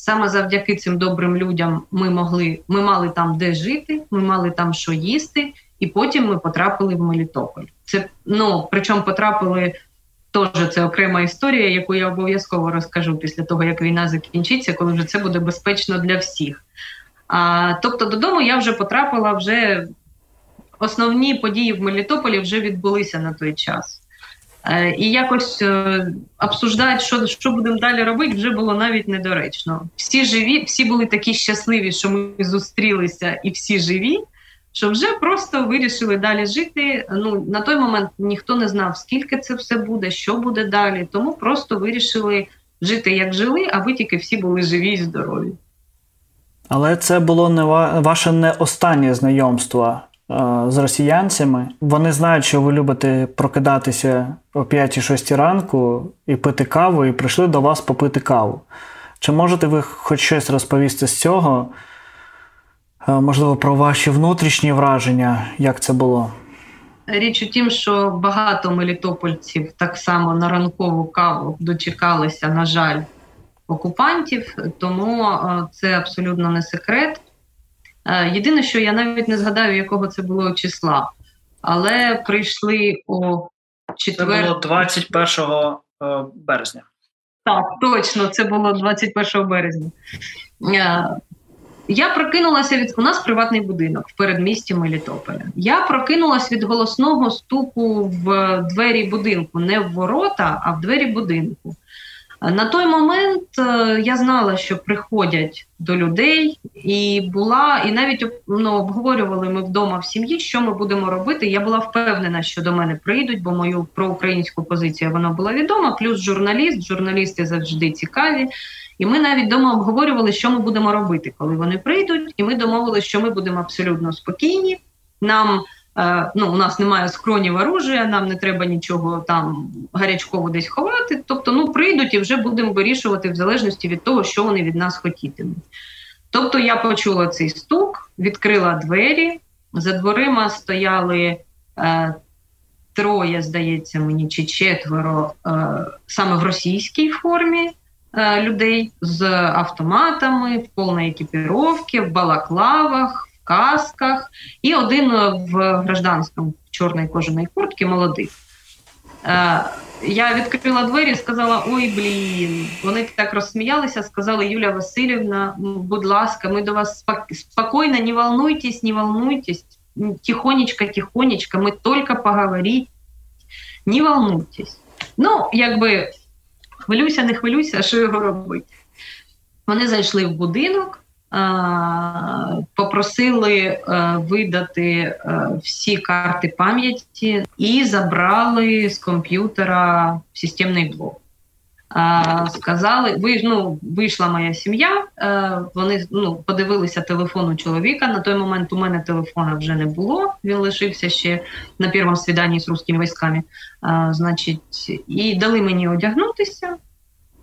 Саме завдяки цим добрим людям ми могли, ми мали там де жити, ми мали там що їсти, і потім ми потрапили в Мелітополь. Це ну причому потрапили Теж це окрема історія, яку я обов'язково розкажу після того, як війна закінчиться, коли вже це буде безпечно для всіх. А, Тобто додому я вже потрапила, вже основні події в Мелітополі вже відбулися на той час. Е, І якось е, обсуждати, що що будемо далі робити, вже було навіть недоречно. Всі живі, всі були такі щасливі, що ми зустрілися, і всі живі що вже просто вирішили далі жити. Ну на той момент ніхто не знав, скільки це все буде, що буде далі. Тому просто вирішили жити, як жили, аби тільки всі були живі і здорові. Але це було не ваше не останнє знайомство з росіянцями. Вони знають, що ви любите прокидатися о 5-6 ранку і пити каву, і прийшли до вас попити каву. Чи можете ви хоч щось розповісти з цього? Е, можливо, про ваші внутрішні враження, як це було? Річ у тім, що багато мелітопольців так само на ранкову каву дочекалися, на жаль, окупантів, тому е, це абсолютно не секрет. Е, єдине, що я навіть не згадаю, якого це було числа, але прийшли о четвер... Це було 21 березня. Так, точно, це було 21 березня. Я прокинулася від у нас приватний будинок в передмісті Мелітополя. Я прокинулася від голосного стуку в двері будинку, не в ворота, а в двері будинку. На той момент е, я знала, що приходять до людей, і була, і навіть ну, обговорювали ми вдома в сім'ї, що ми будемо робити. Я була впевнена, що до мене прийдуть, бо мою проукраїнську позицію вона була відома. Плюс журналіст, журналісти завжди цікаві. І ми навіть вдома обговорювали, що ми будемо робити, коли вони прийдуть. І ми домовилися, що ми будемо абсолютно спокійні. Нам ну, у нас немає скронів оружия, нам не треба нічого там гарячково десь ховати. Тобто, ну прийдуть і вже будемо вирішувати в залежності від того, що вони від нас хотітимуть. Тобто, я почула цей стук, відкрила двері. За дверима стояли е, троє, здається, мені чи четверо е, саме в російській формі. Е, людей з автоматами, в повній екіпіровці, в балаклавах, касках, і один в гражданському в чорній кожаній куртці молодий. Е, я відкрила двері і сказала: Ой, блін. Вони так розсміялися, сказали Юлія Васильівна, будь ласка, ми до вас спокійно, не волнуйтесь, не волнуйтесь, тихонечко, тихонечко, ми тільки поговорити, не волнуйтесь. Ну, якби хвилюйся, не хвилюйся, що його робити. Вони зайшли в будинок, попросили видати всі карти пам'яті і забрали з комп'ютера системний блок. Сказали, ви ну вийшла моя сім'я. Вони ну подивилися телефон у чоловіка. На той момент у мене телефона вже не було. Він лишився ще на першому свіданні з русскими військами. Значить, і дали мені одягнутися.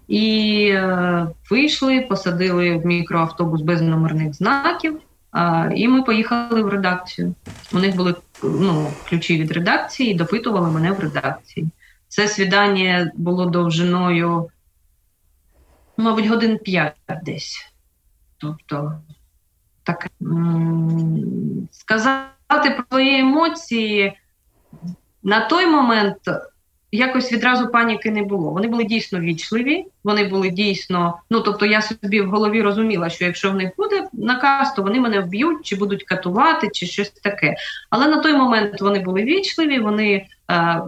І е, вийшли, посадили в мікроавтобус без номерних знаків, е, і ми поїхали в редакцію. У них були ну, ключі від редакції, і допитували мене в редакції. Це свідання було довжиною, мабуть, годин п'ять десь. Тобто, так сказати про свої емоції на той момент якось відразу паніки не було. Вони були дійсно вічливі, вони були дійсно. Ну тобто, я собі в голові розуміла, що якщо в них буде наказ, то вони мене вб'ють, чи будуть катувати, чи щось таке. Але на той момент вони були вічливі, вони е,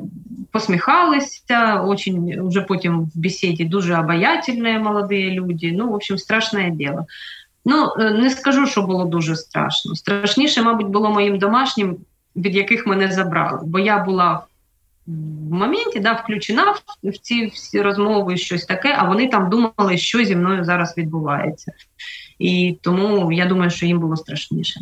посміхалися, очень вже потім в бесіді дуже обаятельні молоді люди. Ну, в общем, страшне діло. Ну, е, не скажу, що було дуже страшно. Страшніше, мабуть, було моїм домашнім від яких мене забрали. Бо я була в моменті да, включена в ці всі розмови, щось таке, а вони там думали, що зі мною зараз відбувається. І тому я думаю, що їм було страшніше.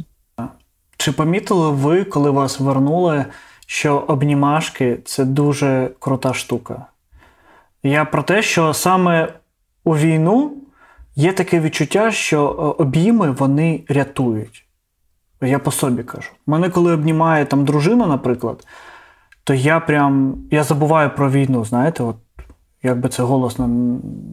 Чи помітили ви, коли вас вернули, що обнімашки це дуже крута штука? Я про те, що саме у війну є таке відчуття, що е, обійми вони рятують. Я по собі кажу. Мене, коли обнімає там дружина, наприклад, то я прям я забуваю про війну, знаєте, от якби це голосно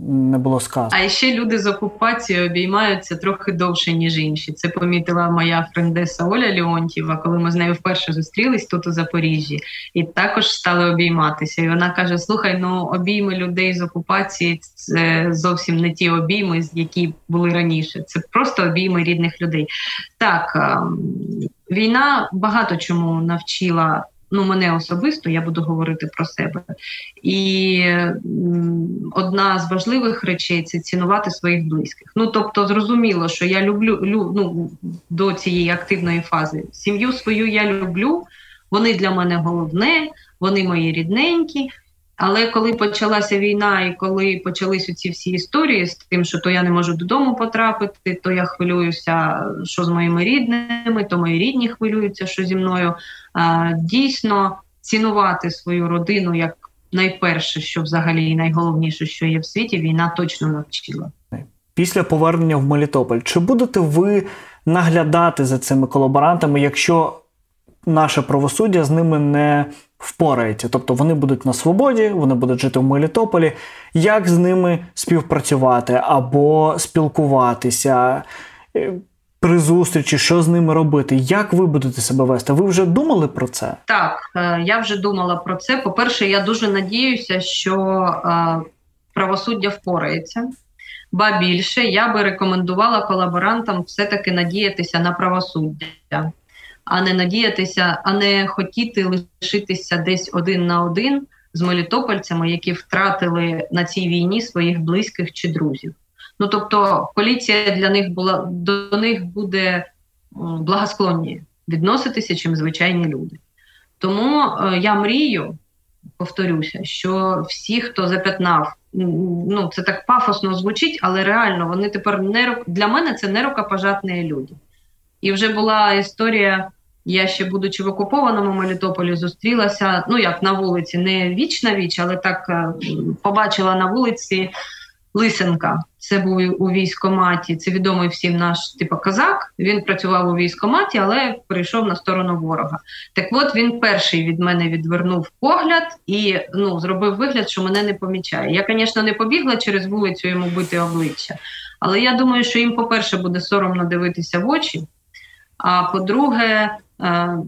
не було сказано. А ще люди з окупацією обіймаються трохи довше, ніж інші. Це помітила моя френдеса Оля Леонтьєва, коли ми з нею вперше зустрілись тут у Запоріжжі, і також стали обійматися. І вона каже: Слухай, ну обійми людей з окупації це зовсім не ті обійми, які були раніше. Це просто обійми рідних людей. Так, ем, війна багато чому навчила ну мене особисто, я буду говорити про себе. І одна з важливих речей це цінувати своїх близьких. Ну тобто, зрозуміло, що я люблю лю, ну, до цієї активної фази. Сім'ю свою я люблю, вони для мене головне, вони мої рідненькі. Але коли почалася війна, і коли почалися ці всі історії з тим, що то я не можу додому потрапити, то я хвилююся, що з моїми рідними, то мої рідні хвилюються, що зі мною дійсно цінувати свою родину як найперше, що взагалі і найголовніше, що є в світі, війна точно навчила. Після повернення в Мелітополь, чи будете ви наглядати за цими колаборантами, якщо наше правосуддя з ними не впорається? Тобто вони будуть на свободі, вони будуть жити в Мелітополі. Як з ними співпрацювати або спілкуватися? Е, при зустрічі, що з ними робити? Як ви будете себе вести? Ви вже думали про це? Так, е, я вже думала про це. По-перше, я дуже надіюся, що е, правосуддя впорається. Ба більше я би рекомендувала колаборантам все-таки надіятися на правосуддя, а не надіятися, а не хотіти лишитися десь один на один з мелітопольцями, які втратили на цій війні своїх близьких чи друзів. Ну тобто, поліція для них була до них буде благосклонні відноситися, чим звичайні люди. Тому е, я мрію, повторюся, що всі, хто запятнав, ну це так пафосно звучить, але реально вони тепер не для мене це не рукопожатні люди. І вже була історія. Я ще, будучи в окупованому Мелітополі, зустрілася. Ну як на вулиці, не віч на віч, але так е, побачила на вулиці Лисенка. Це був у військоматі. Це відомий всім наш типу козак. Він працював у військоматі, але перейшов на сторону ворога. Так от він перший від мене відвернув погляд і ну зробив вигляд, що мене не помічає. Я, звісно, не побігла через вулицю йому бити обличчя, але я думаю, що їм, по-перше, буде соромно дивитися в очі. А по-друге,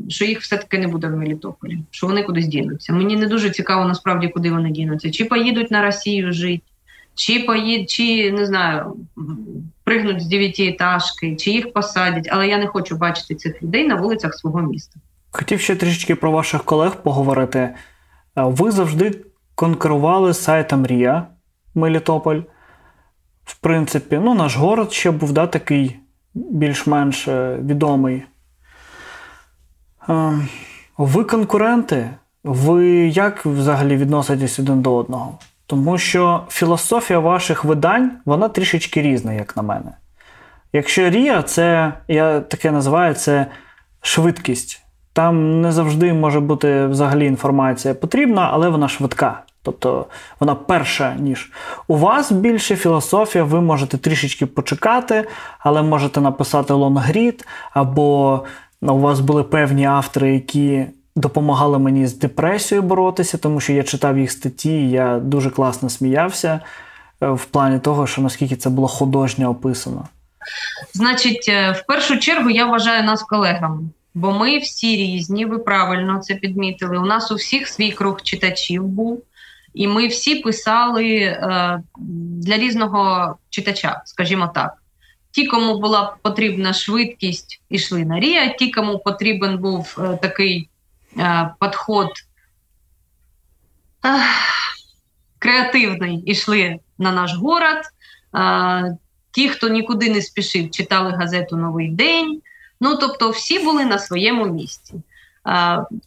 що їх все-таки не буде в Мелітополі, що вони кудись дінуться. Мені не дуже цікаво, насправді, куди вони дінуться. Чи поїдуть на Росію жити, чи поїд, чи не знаю, пригнуть з дев'ятиэтажки, чи їх посадять, але я не хочу бачити цих людей на вулицях свого міста. Хотів ще трішечки про ваших колег поговорити. Е, ви завжди конкурували з сайтом Рія Мелітополь. В принципі, ну, наш город ще був да, такий більш-менш е, відомий. Ви конкуренти? Ви як взагалі відноситесь один до одного? Тому що філософія ваших видань, вона трішечки різна, як на мене. Якщо Рія, це, я таке називаю, це швидкість. Там не завжди може бути взагалі інформація потрібна, але вона швидка. Тобто вона перша, ніж. У вас більше філософія, ви можете трішечки почекати, але можете написати лонгрід, або у вас були певні автори, які допомагали мені з депресією боротися, тому що я читав їх статті, я дуже класно сміявся е, в плані того, що наскільки це було художньо описано. Значить, е, в першу чергу я вважаю нас колегами, бо ми всі різні, ви правильно це підмітили. У нас у всіх свій круг читачів був. І ми всі писали е, для різного читача, скажімо так. Ті, кому була потрібна швидкість, ішли на Рія, ті, кому потрібен був е, такий Е, подход креативний ішли на наш город. Е, ті, хто нікуди не спішив, читали газету Новий день. Ну, тобто, всі були на своєму місці.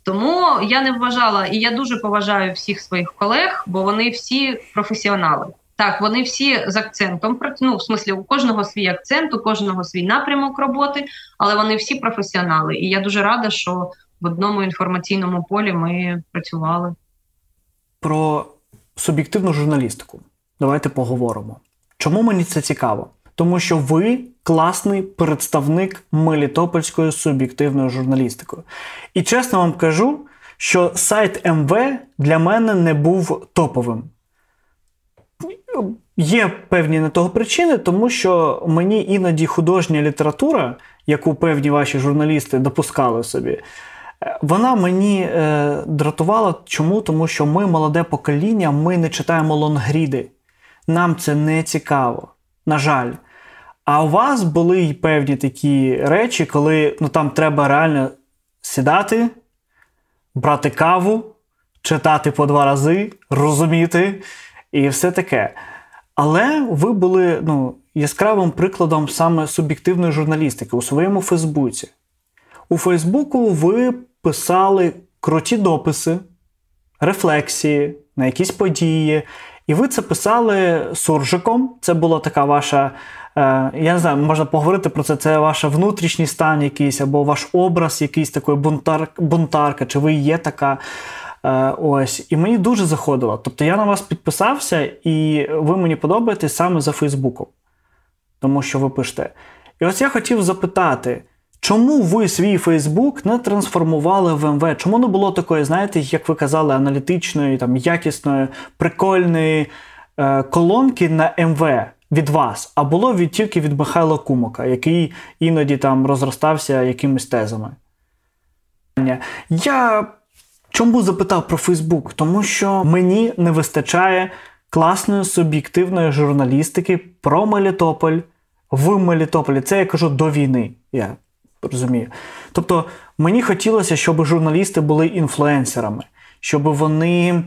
Тому я не вважала, і я дуже поважаю всіх своїх колег, бо вони всі професіонали. Так, вони всі з акцентом ну, в смислі, у кожного свій акцент, у кожного свій напрямок роботи, але вони всі професіонали. І я дуже рада, що в одному інформаційному полі ми працювали. Про суб'єктивну журналістику. Давайте поговоримо. Чому мені це цікаво? Тому що ви класний представник Мелітопольської суб'єктивної журналістики. І чесно вам кажу, що сайт МВ для мене не був топовим. Є певні на того причини, тому що мені іноді художня література, яку певні ваші журналісти допускали собі, е, вона мені е, дратувала. Чому? Тому що ми молоде покоління, ми не читаємо лонгріди. Нам це не цікаво. На жаль. А у вас були й певні такі речі, коли ну, там треба реально сідати, брати каву, читати по два рази, розуміти і все таке. Але ви були ну, яскравим прикладом саме суб'єктивної журналістики у своєму Фейсбуці. У Фейсбуку ви писали круті дописи, рефлексії на якісь події. І ви це писали суржиком. Це була така ваша. Е, я не знаю, можна поговорити про це. Це ваш внутрішній стан якийсь, або ваш образ, якийсь такої бунтар, бунтарка, чи ви є така. Е, ось. І мені дуже заходило. Тобто я на вас підписався, і ви мені подобаєтесь саме за Фейсбуком, тому що ви пишете. І ось я хотів запитати. Чому ви свій Фейсбук не трансформували в МВ? Чому не було такої, знаєте, як ви казали, аналітичної, там, якісної, прикольної е, колонки на МВ від вас, а було від, тільки від Михайла Кумака, який іноді там розростався якимись тезами? Я чому запитав про Фейсбук? Тому що мені не вистачає класної суб'єктивної журналістики про Мелітополь в Мелітополі. Це я кажу до війни. Я розумію. Тобто мені хотілося, щоб журналісти були інфлюенсерами, щоб вони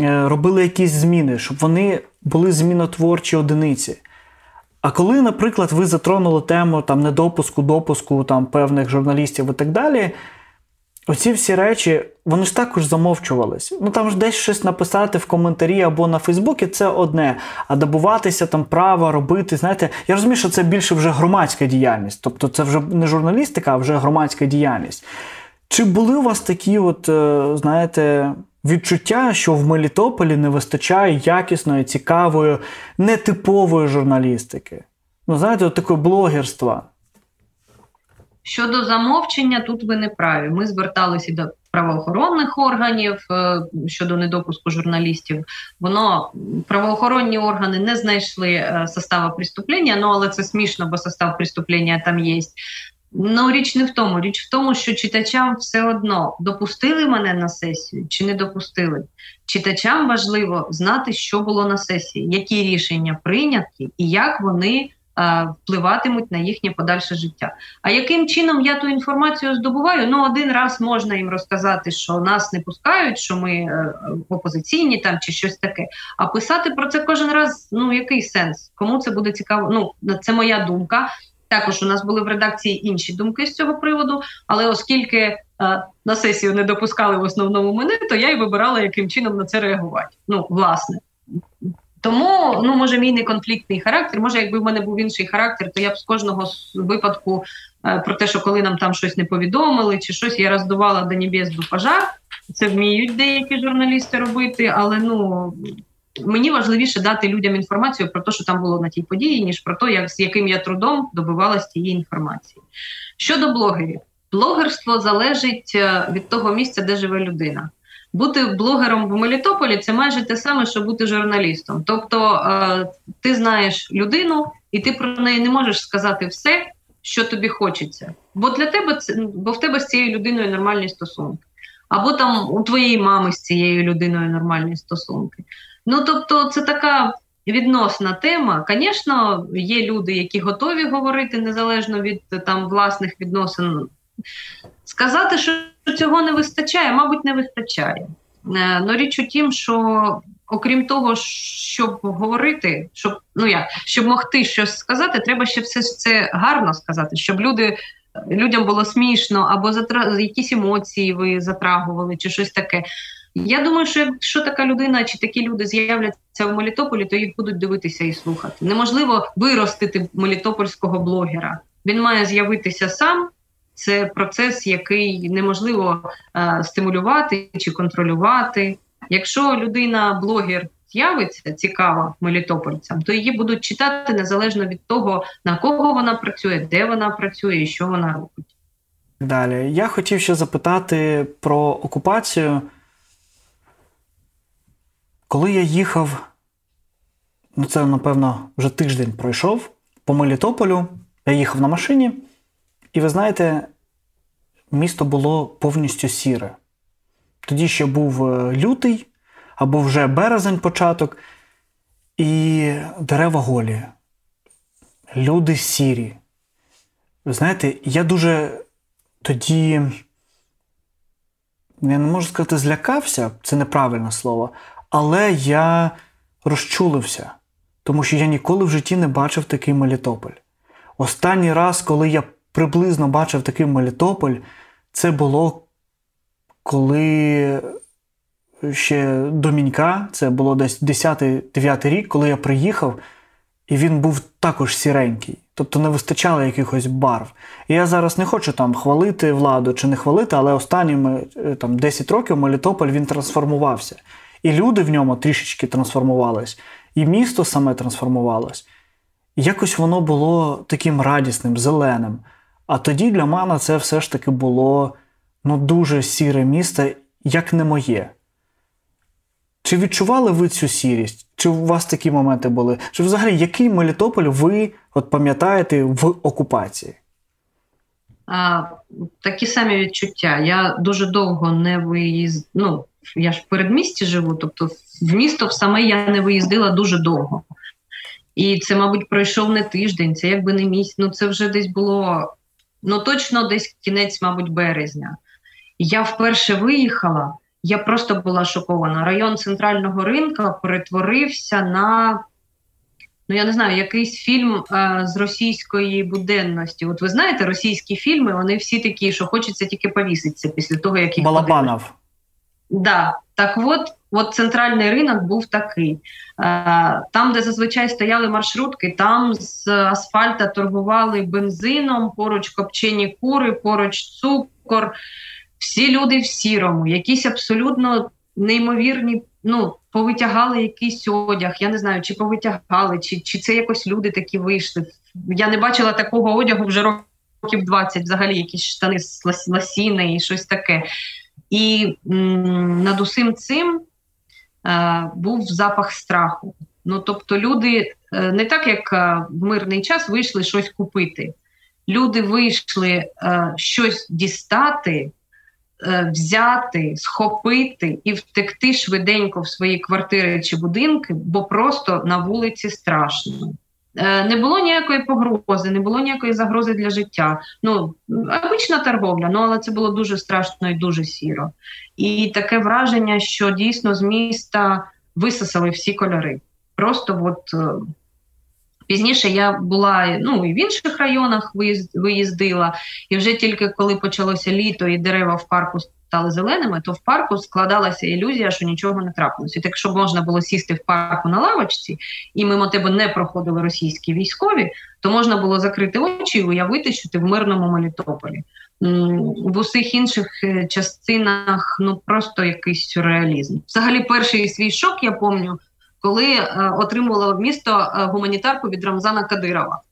е, робили якісь зміни, щоб вони були змінотворчі одиниці. А коли, наприклад, ви затронули тему там недопуску, допуску там певних журналістів і так далі, Оці всі речі, вони ж також замовчувались. Ну там ж десь щось написати в коментарі або на Фейсбуці це одне. А добуватися там права робити. Знаєте, я розумію, що це більше вже громадська діяльність. Тобто це вже не журналістика, а вже громадська діяльність. Чи були у вас такі, от, е, знаєте, відчуття, що в Мелітополі не вистачає якісної, цікавої, нетипової журналістики? Ну, знаєте, от такої блогерства. Щодо замовчення, тут ви не праві. Ми зверталися до правоохоронних органів е, щодо недопуску журналістів. Воно правоохоронні органи не знайшли е, состава преступлення, ну але це смішно, бо состав преступлення там є. Ну, річ не в тому. Річ в тому, що читачам все одно допустили мене на сесію чи не допустили. Читачам важливо знати, що було на сесії, які рішення прийняті і як вони впливатимуть на їхнє подальше життя. А яким чином я ту інформацію здобуваю? Ну, один раз можна їм розказати, що нас не пускають, що ми е, опозиційні там чи щось таке. А писати про це кожен раз, ну який сенс? Кому це буде цікаво? Ну, це моя думка. Також у нас були в редакції інші думки з цього приводу, але оскільки е, на сесію не допускали в основному мене, то я й вибирала, яким чином на це реагувати. Ну, власне. Тому, ну може, мій не конфліктний характер. Може, якби в мене був інший характер, то я б з кожного випадку е, про те, що коли нам там щось не повідомили, чи щось я роздувала до небес до пожар. Це вміють деякі журналісти робити, але ну. Мені важливіше дати людям інформацію про те, що там було на тій події, ніж про те, як з яким я трудом добивалась тієї інформації. Щодо блогерів, блогерство залежить е, від того місця, де живе людина бути блогером в Мелітополі це майже те саме, що бути журналістом. Тобто е, ти знаєш людину, і ти про неї не можеш сказати все, що тобі хочеться. Бо для тебе це бо в тебе з цією людиною нормальні стосунки. Або там у твоєї мами з цією людиною нормальні стосунки. Ну тобто, це така відносна тема. Звісно, є люди, які готові говорити незалежно від там власних відносин. Сказати, що цього не вистачає, мабуть, не вистачає. Е, ну річ у тім, що окрім того, щоб говорити, щоб ну як щоб могти щось сказати, треба ще все це гарно сказати, щоб люди людям було смішно, або затра... якісь емоції ви затрагували, чи щось таке. Я думаю, що якщо така людина чи такі люди з'являться в Мелітополі, то їх будуть дивитися і слухати. Неможливо виростити мелітопольського блогера. Він має з'явитися сам. Це процес, який неможливо е, стимулювати чи контролювати. Якщо людина, блогер, з'явиться цікава мелітопольцям, то її будуть читати незалежно від того, на кого вона працює, де вона працює і що вона робить. Далі я хотів ще запитати про окупацію. Коли я їхав, ну це, напевно, вже тиждень пройшов по Мелітополю, я їхав на машині, і ви знаєте, місто було повністю сіре. Тоді ще був е, лютий або вже березень початок, і дерева голі, люди сірі. Ви знаєте, я дуже тоді, я не можу сказати, злякався, це неправильне слово, але я розчулився, тому що я ніколи в житті не бачив такий Мелітополь. Останній раз, коли я приблизно бачив такий Мелітополь, це було коли ще до Мінька, це було десь 10-9 рік, коли я приїхав, і він був також сіренький. Тобто не вистачало якихось барв. Я зараз не хочу там хвалити владу чи не хвалити, але останніми е, там, 10 років Мелітополь він трансформувався. І люди в ньому трішечки трансформувались, і місто саме трансформувалось. І якось воно було таким радісним, зеленим. А тоді для мене це все ж таки було ну, дуже сіре місто, як не моє. Чи відчували ви цю сірість? Чи у вас такі моменти були? Чи взагалі який Мелітополь ви от пам'ятаєте в окупації? А, Такі самі відчуття. Я дуже довго не виїзд... Ну, я ж в передмісті живу, тобто в місто в саме я не виїздила дуже довго. І це, мабуть, пройшов не тиждень, це якби не місяць. Ну, це вже десь було ну точно десь кінець, мабуть, березня. Я вперше виїхала, я просто була шокована. Район центрального ринка перетворився на. Ну, я не знаю, якийсь фільм а, з російської буденності. От ви знаєте, російські фільми, вони всі такі, що хочеться тільки повіситися після того, як їх Балабанов. Да, так от, от центральний ринок був такий. Там, де зазвичай стояли маршрутки, там з асфальта торгували бензином, поруч копчені кури, поруч цукор. Всі люди в сірому, якісь абсолютно неймовірні. Ну, повитягали якийсь одяг. Я не знаю, чи повитягали, чи чи це якось люди такі вийшли. Я не бачила такого одягу вже років 20, взагалі, якісь штани з ласіни і щось таке. І м, над усім цим е, був запах страху. Ну тобто, люди е, не так, як е, в мирний час вийшли щось купити. Люди вийшли е, щось дістати, е, взяти, схопити і втекти швиденько в свої квартири чи будинки, бо просто на вулиці страшно. Е, не було ніякої погрози, не було ніякої загрози для життя. Ну, обична торговля, ну але це було дуже страшно і дуже сіро. І таке враження, що дійсно з міста висосали всі кольори. Просто от е, пізніше я була ну, і в інших районах виїздила, і вже тільки коли почалося літо і дерева в парку стали зеленими, то в парку складалася ілюзія, що нічого не трапилося. Якщо б можна було сісти в парку на лавочці, і мимо тебе не проходили російські військові, то можна було закрити очі і уявити, що ти в мирному Мелітополі. В усіх інших е, частинах ну просто якийсь сюрреалізм. Взагалі, перший свій шок я пам'ятаю, коли е, отримувала місто е, гуманітарку від Рамзана Кадирова.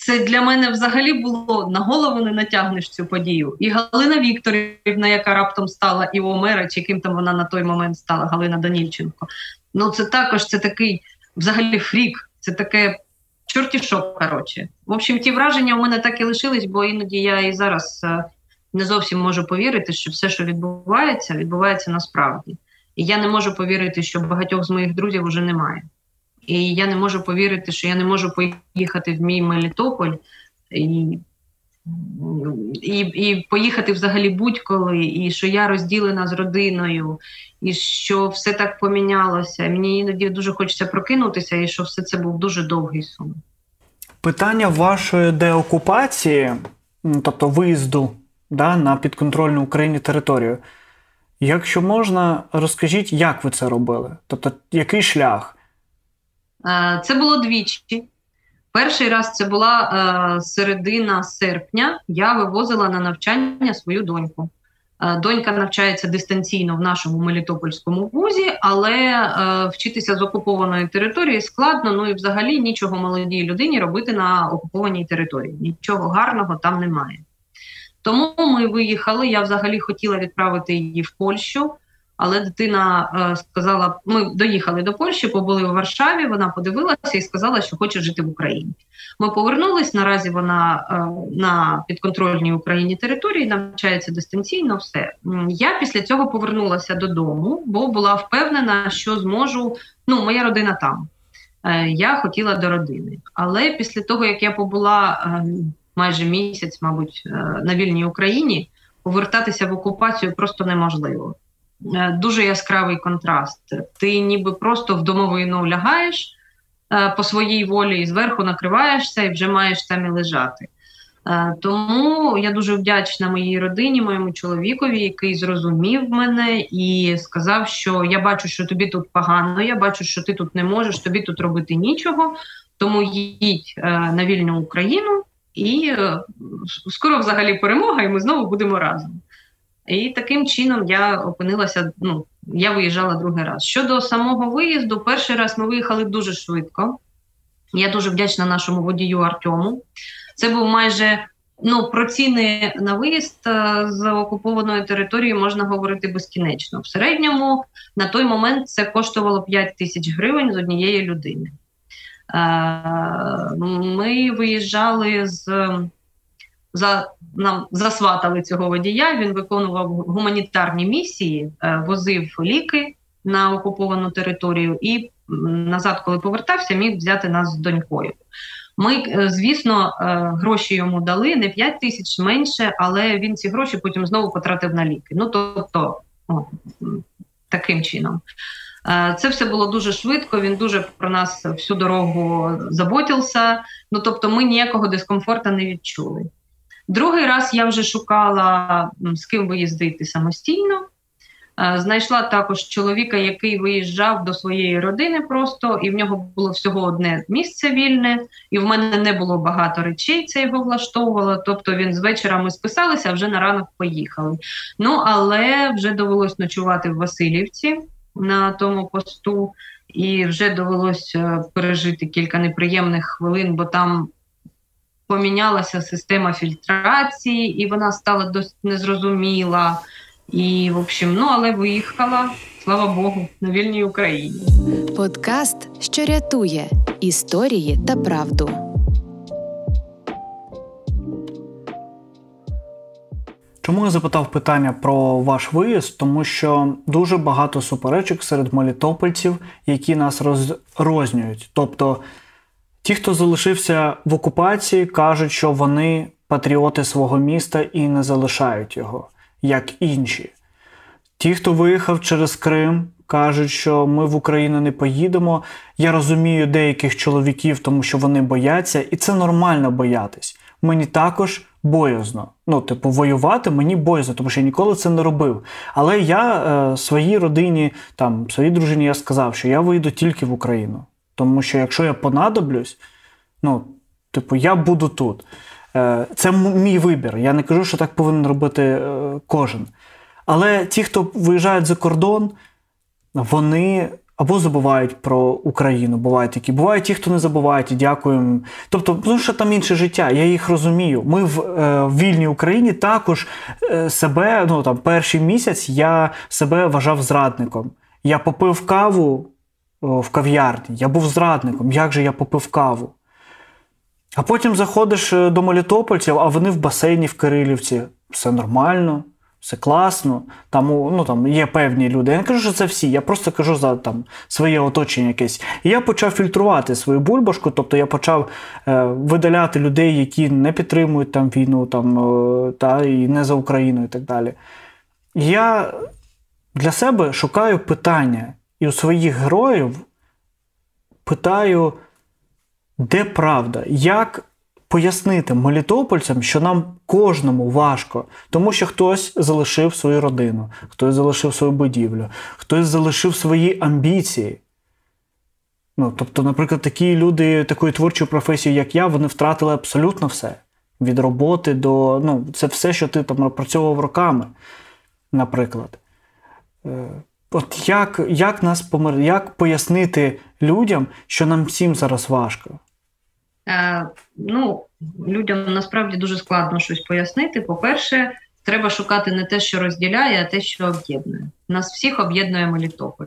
Це для мене взагалі було на голову не натягнеш цю подію. І Галина Вікторівна, яка раптом стала і Омера, чи ким там вона на той момент стала, Галина Данільченко. Ну це також це такий взагалі фрік, це таке чортів шок, коротше. В общем, ті враження у мене так і лишились, бо іноді я і зараз е, не зовсім можу повірити, що все, що відбувається, відбувається насправді. І я не можу повірити, що багатьох з моїх друзів вже немає. І я не можу повірити, що я не можу поїхати в мій Мелітополь і і, і поїхати взагалі будь-коли, і що я розділена з родиною, і що все так помінялося. Мені іноді дуже хочеться прокинутися, і що все це був дуже довгий сон. Питання вашої деокупації тобто виїзду да, на підконтрольну Україні територію. Якщо можна, розкажіть, як ви це робили? Тобто, який шлях? Е, це було двічі. Перший раз це була е, середина серпня. Я вивозила на навчання свою доньку. Е, донька навчається дистанційно в нашому Мелітопольському вузі, але вчитися з окупованої території складно. Ну і взагалі нічого молодій людині робити на окупованій території. Нічого гарного там немає. Тому ми виїхали. Я взагалі хотіла відправити її в Польщу. Але дитина е, сказала: ми доїхали до Польщі, побули в Варшаві. Вона подивилася і сказала, що хоче жити в Україні. Ми повернулись. Наразі вона е, на підконтрольній Україні території навчається дистанційно. Все я після цього повернулася додому, бо була впевнена, що зможу. Ну, моя родина там. Е, я хотіла до родини. Але після того, як я побула е, майже місяць, мабуть, е, на вільній Україні, повертатися в окупацію просто неможливо. Е, дуже яскравий контраст. Ти ніби просто в домовину лягаєш е, по своїй волі і зверху накриваєшся і вже маєш там і лежати. Е, тому я дуже вдячна моїй родині, моєму чоловікові, який зрозумів мене і сказав, що я бачу, що тобі тут погано, я бачу, що ти тут не можеш, тобі тут робити нічого. Тому їдь на вільну Україну, і скоро взагалі перемога, і ми знову будемо разом. І таким чином я опинилася. Ну я виїжджала другий раз. Щодо самого виїзду, перший раз ми виїхали дуже швидко. Я дуже вдячна нашому водію Артему. Це був майже ну про ціни на виїзд е, з окупованої території можна говорити безкінечно. В середньому на той момент це коштувало 5 тисяч гривень з однієї людини. Е, ми виїжджали з за нам засватали цього водія. Він виконував гуманітарні місії, е, возив ліки на окуповану територію і назад, коли повертався, міг взяти нас з донькою. Ми, е, звісно, е, гроші йому дали не 5 тисяч менше, але він ці гроші потім знову потратив на ліки. Ну тобто, о, таким чином. Це все було дуже швидко. Він дуже про нас всю дорогу заботився. Ну тобто, ми ніякого дискомфорту не відчули. Другий раз я вже шукала з ким виїздити самостійно. Е, знайшла також чоловіка, який виїжджав до своєї родини просто, і в нього було всього одне місце вільне, і в мене не було багато речей, це його влаштовувало. Тобто він з вечора ми списалися, а вже на ранок поїхали. Ну але вже довелось ночувати в Васильівці на тому посту, і вже довелось е, пережити кілька неприємних хвилин, бо там помінялася система фільтрації, і вона стала досить незрозуміла. І, в общем, ну але виїхала, слава Богу, на вільній Україні. Подкаст, що рятує історії та правду. Чому я запитав питання про ваш виїзд? Тому що дуже багато суперечок серед мелітопольців, які нас розрознюють. Тобто Ті, хто залишився в окупації, кажуть, що вони патріоти свого міста і не залишають його, як інші. Ті, хто виїхав через Крим, кажуть, що ми в Україну не поїдемо. Я розумію деяких чоловіків, тому що вони бояться, і це нормально боятись. Мені також боязно. Ну, типу, воювати мені боязно, тому що я ніколи це не робив. Але я е, своїй родині, там, своїй дружині я сказав, що я вийду тільки в Україну. Тому що якщо я понадоблюсь, ну, типу, я буду тут. Е, це мій вибір. Я не кажу, що так повинен робити е, кожен. Але ті, хто виїжджають за кордон, вони або забувають про Україну, бувають такі. Бувають ті, хто не забувають і дякуємо. Тобто, тому що там інше життя, я їх розумію. Ми в, е, в вільній Україні також е, себе, ну там перший місяць я себе вважав зрадником. Я попив каву в кав'ярні. Я був зрадником, як же я попив каву. А потім заходиш е, до Молітопольців, а вони в басейні в Кирилівці. Все нормально, все класно. Там ну, там є певні люди. Я не кажу, що це всі, я просто кажу за там, своє оточення якесь. І я почав фільтрувати свою бульбашку, тобто я почав е, видаляти людей, які не підтримують там війну, там, е, та, і не за Україну і так далі. Я для себе шукаю питання, і у своїх героїв питаю, де правда? Як пояснити мелітопольцям, що нам кожному важко, тому що хтось залишив свою родину, хтось залишив свою будівлю, хтось залишив свої амбіції. Ну, тобто, наприклад, такі люди такої творчої професії, як я, вони втратили абсолютно все. Від роботи до. Ну, це все, що ти там опрацьовував роками, наприклад. От як як нас помир... як пояснити людям, що нам всім зараз важко? Е, Ну, людям насправді дуже складно щось пояснити. По-перше, треба шукати не те, що розділяє, а те, що об'єднує. Нас всіх об'єднує Мелітополь.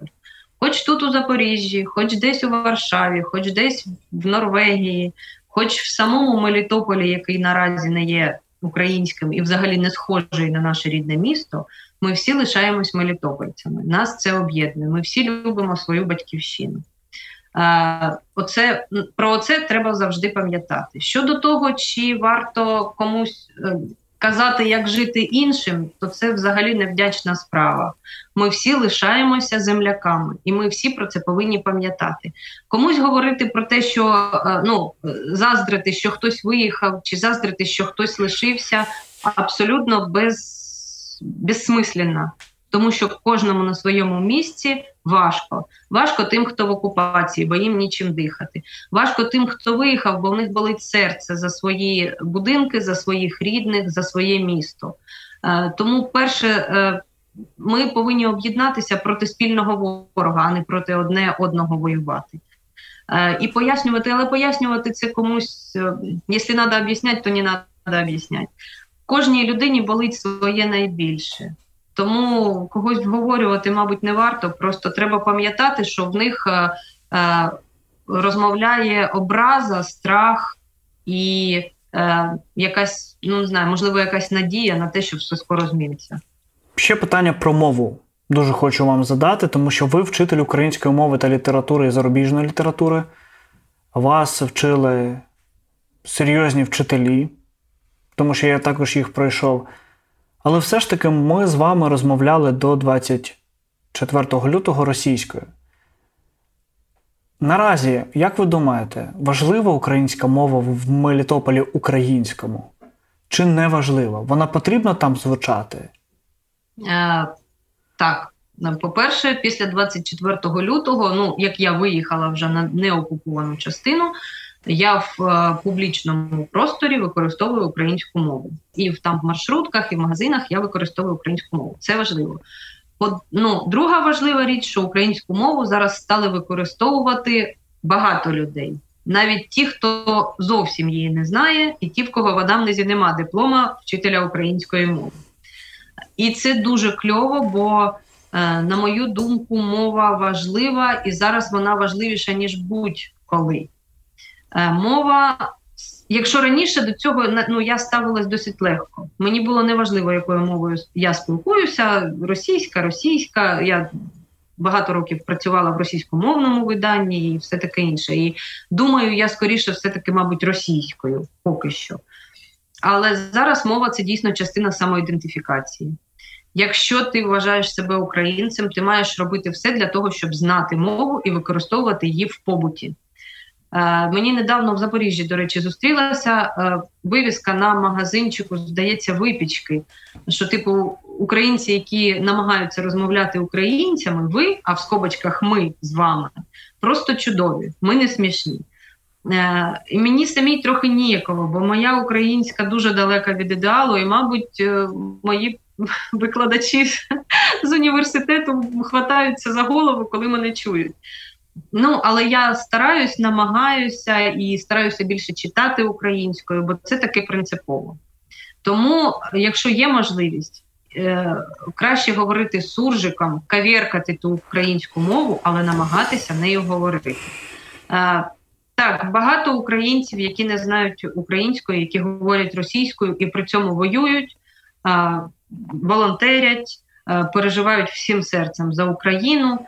Хоч тут у Запоріжжі, хоч десь у Варшаві, хоч десь в Норвегії, хоч в самому Мелітополі, який наразі не є українським і взагалі не схожий на наше рідне місто, ми всі лишаємось мелітопольцями. Нас це об'єднує. Ми всі любимо свою батьківщину. Оце про це треба завжди пам'ятати. Щодо того, чи варто комусь е, казати, як жити іншим, то це взагалі невдячна справа. Ми всі лишаємося земляками, і ми всі про це повинні пам'ятати. Комусь говорити про те, що е, ну заздрити, що хтось виїхав, чи заздрити, що хтось лишився, абсолютно без, безсмисленно. Тому що кожному на своєму місці важко. Важко тим, хто в окупації, бо їм нічим дихати. Важко тим, хто виїхав, бо в них болить серце за свої будинки, за своїх рідних, за своє місто. Е, тому, перше, е, ми повинні об'єднатися проти спільного ворога, а не проти одне одного воювати. Е, і пояснювати, але пояснювати це комусь, якщо треба об'ясняти, то не треба об'ясняти. Кожній людині болить своє найбільше. Тому когось вговорювати, мабуть, не варто. Просто треба пам'ятати, що в них е, е, розмовляє образа, страх і е, якась, ну не знаю, можливо, якась надія на те, що все скоро зміниться. Ще питання про мову. Дуже хочу вам задати, тому що ви вчитель української мови та літератури і зарубіжної літератури. Вас вчили серйозні вчителі, тому що я також їх пройшов. Але все ж таки ми з вами розмовляли до 24 лютого російською. Наразі, як ви думаєте, важлива українська мова в Мелітополі українському? Чи не важлива? Вона потрібна там звучати? Е, Так. По-перше, після 24 лютого, ну як я виїхала вже на неокуповану частину, я в е, публічному просторі використовую українську мову. І в там в маршрутках, і в магазинах я використовую українську мову. Це важливо. Ну, Друга важлива річ, що українську мову зараз стали використовувати багато людей. Навіть ті, хто зовсім її не знає, і ті, в кого в Адамнезі нема диплома вчителя української мови. І це дуже кльово, бо, е, на мою думку, мова важлива, і зараз вона важливіша, ніж будь-коли. Е, мова, якщо раніше до цього ну, я ставилась досить легко. Мені було неважливо, якою мовою я спілкуюся, російська, російська. Я багато років працювала в російськомовному виданні і все таке інше. І думаю, я скоріше все-таки, мабуть, російською поки що. Але зараз мова це дійсно частина самоідентифікації. Якщо ти вважаєш себе українцем, ти маєш робити все для того, щоб знати мову і використовувати її в побуті. Е, мені недавно в Запоріжжі, до речі, зустрілася е, вивіска на магазинчику, здається, випічки. Що, типу, українці, які намагаються розмовляти українцями, ви, а в скобочках ми з вами, просто чудові, ми не смішні. Е, і мені самій трохи ніяково, бо моя українська дуже далека від ідеалу, і, мабуть, мої (laughs) викладачі з університету хватаються за голову, коли мене чують. Ну, але я стараюсь, намагаюся і стараюся більше читати українською, бо це таке принципово. Тому, якщо є можливість, е, краще говорити суржиком, кавіркати ту українську мову, але намагатися нею говорити. Е, так, багато українців, які не знають української, які говорять російською і при цьому воюють, е, волонтерять, переживають всім серцем за Україну,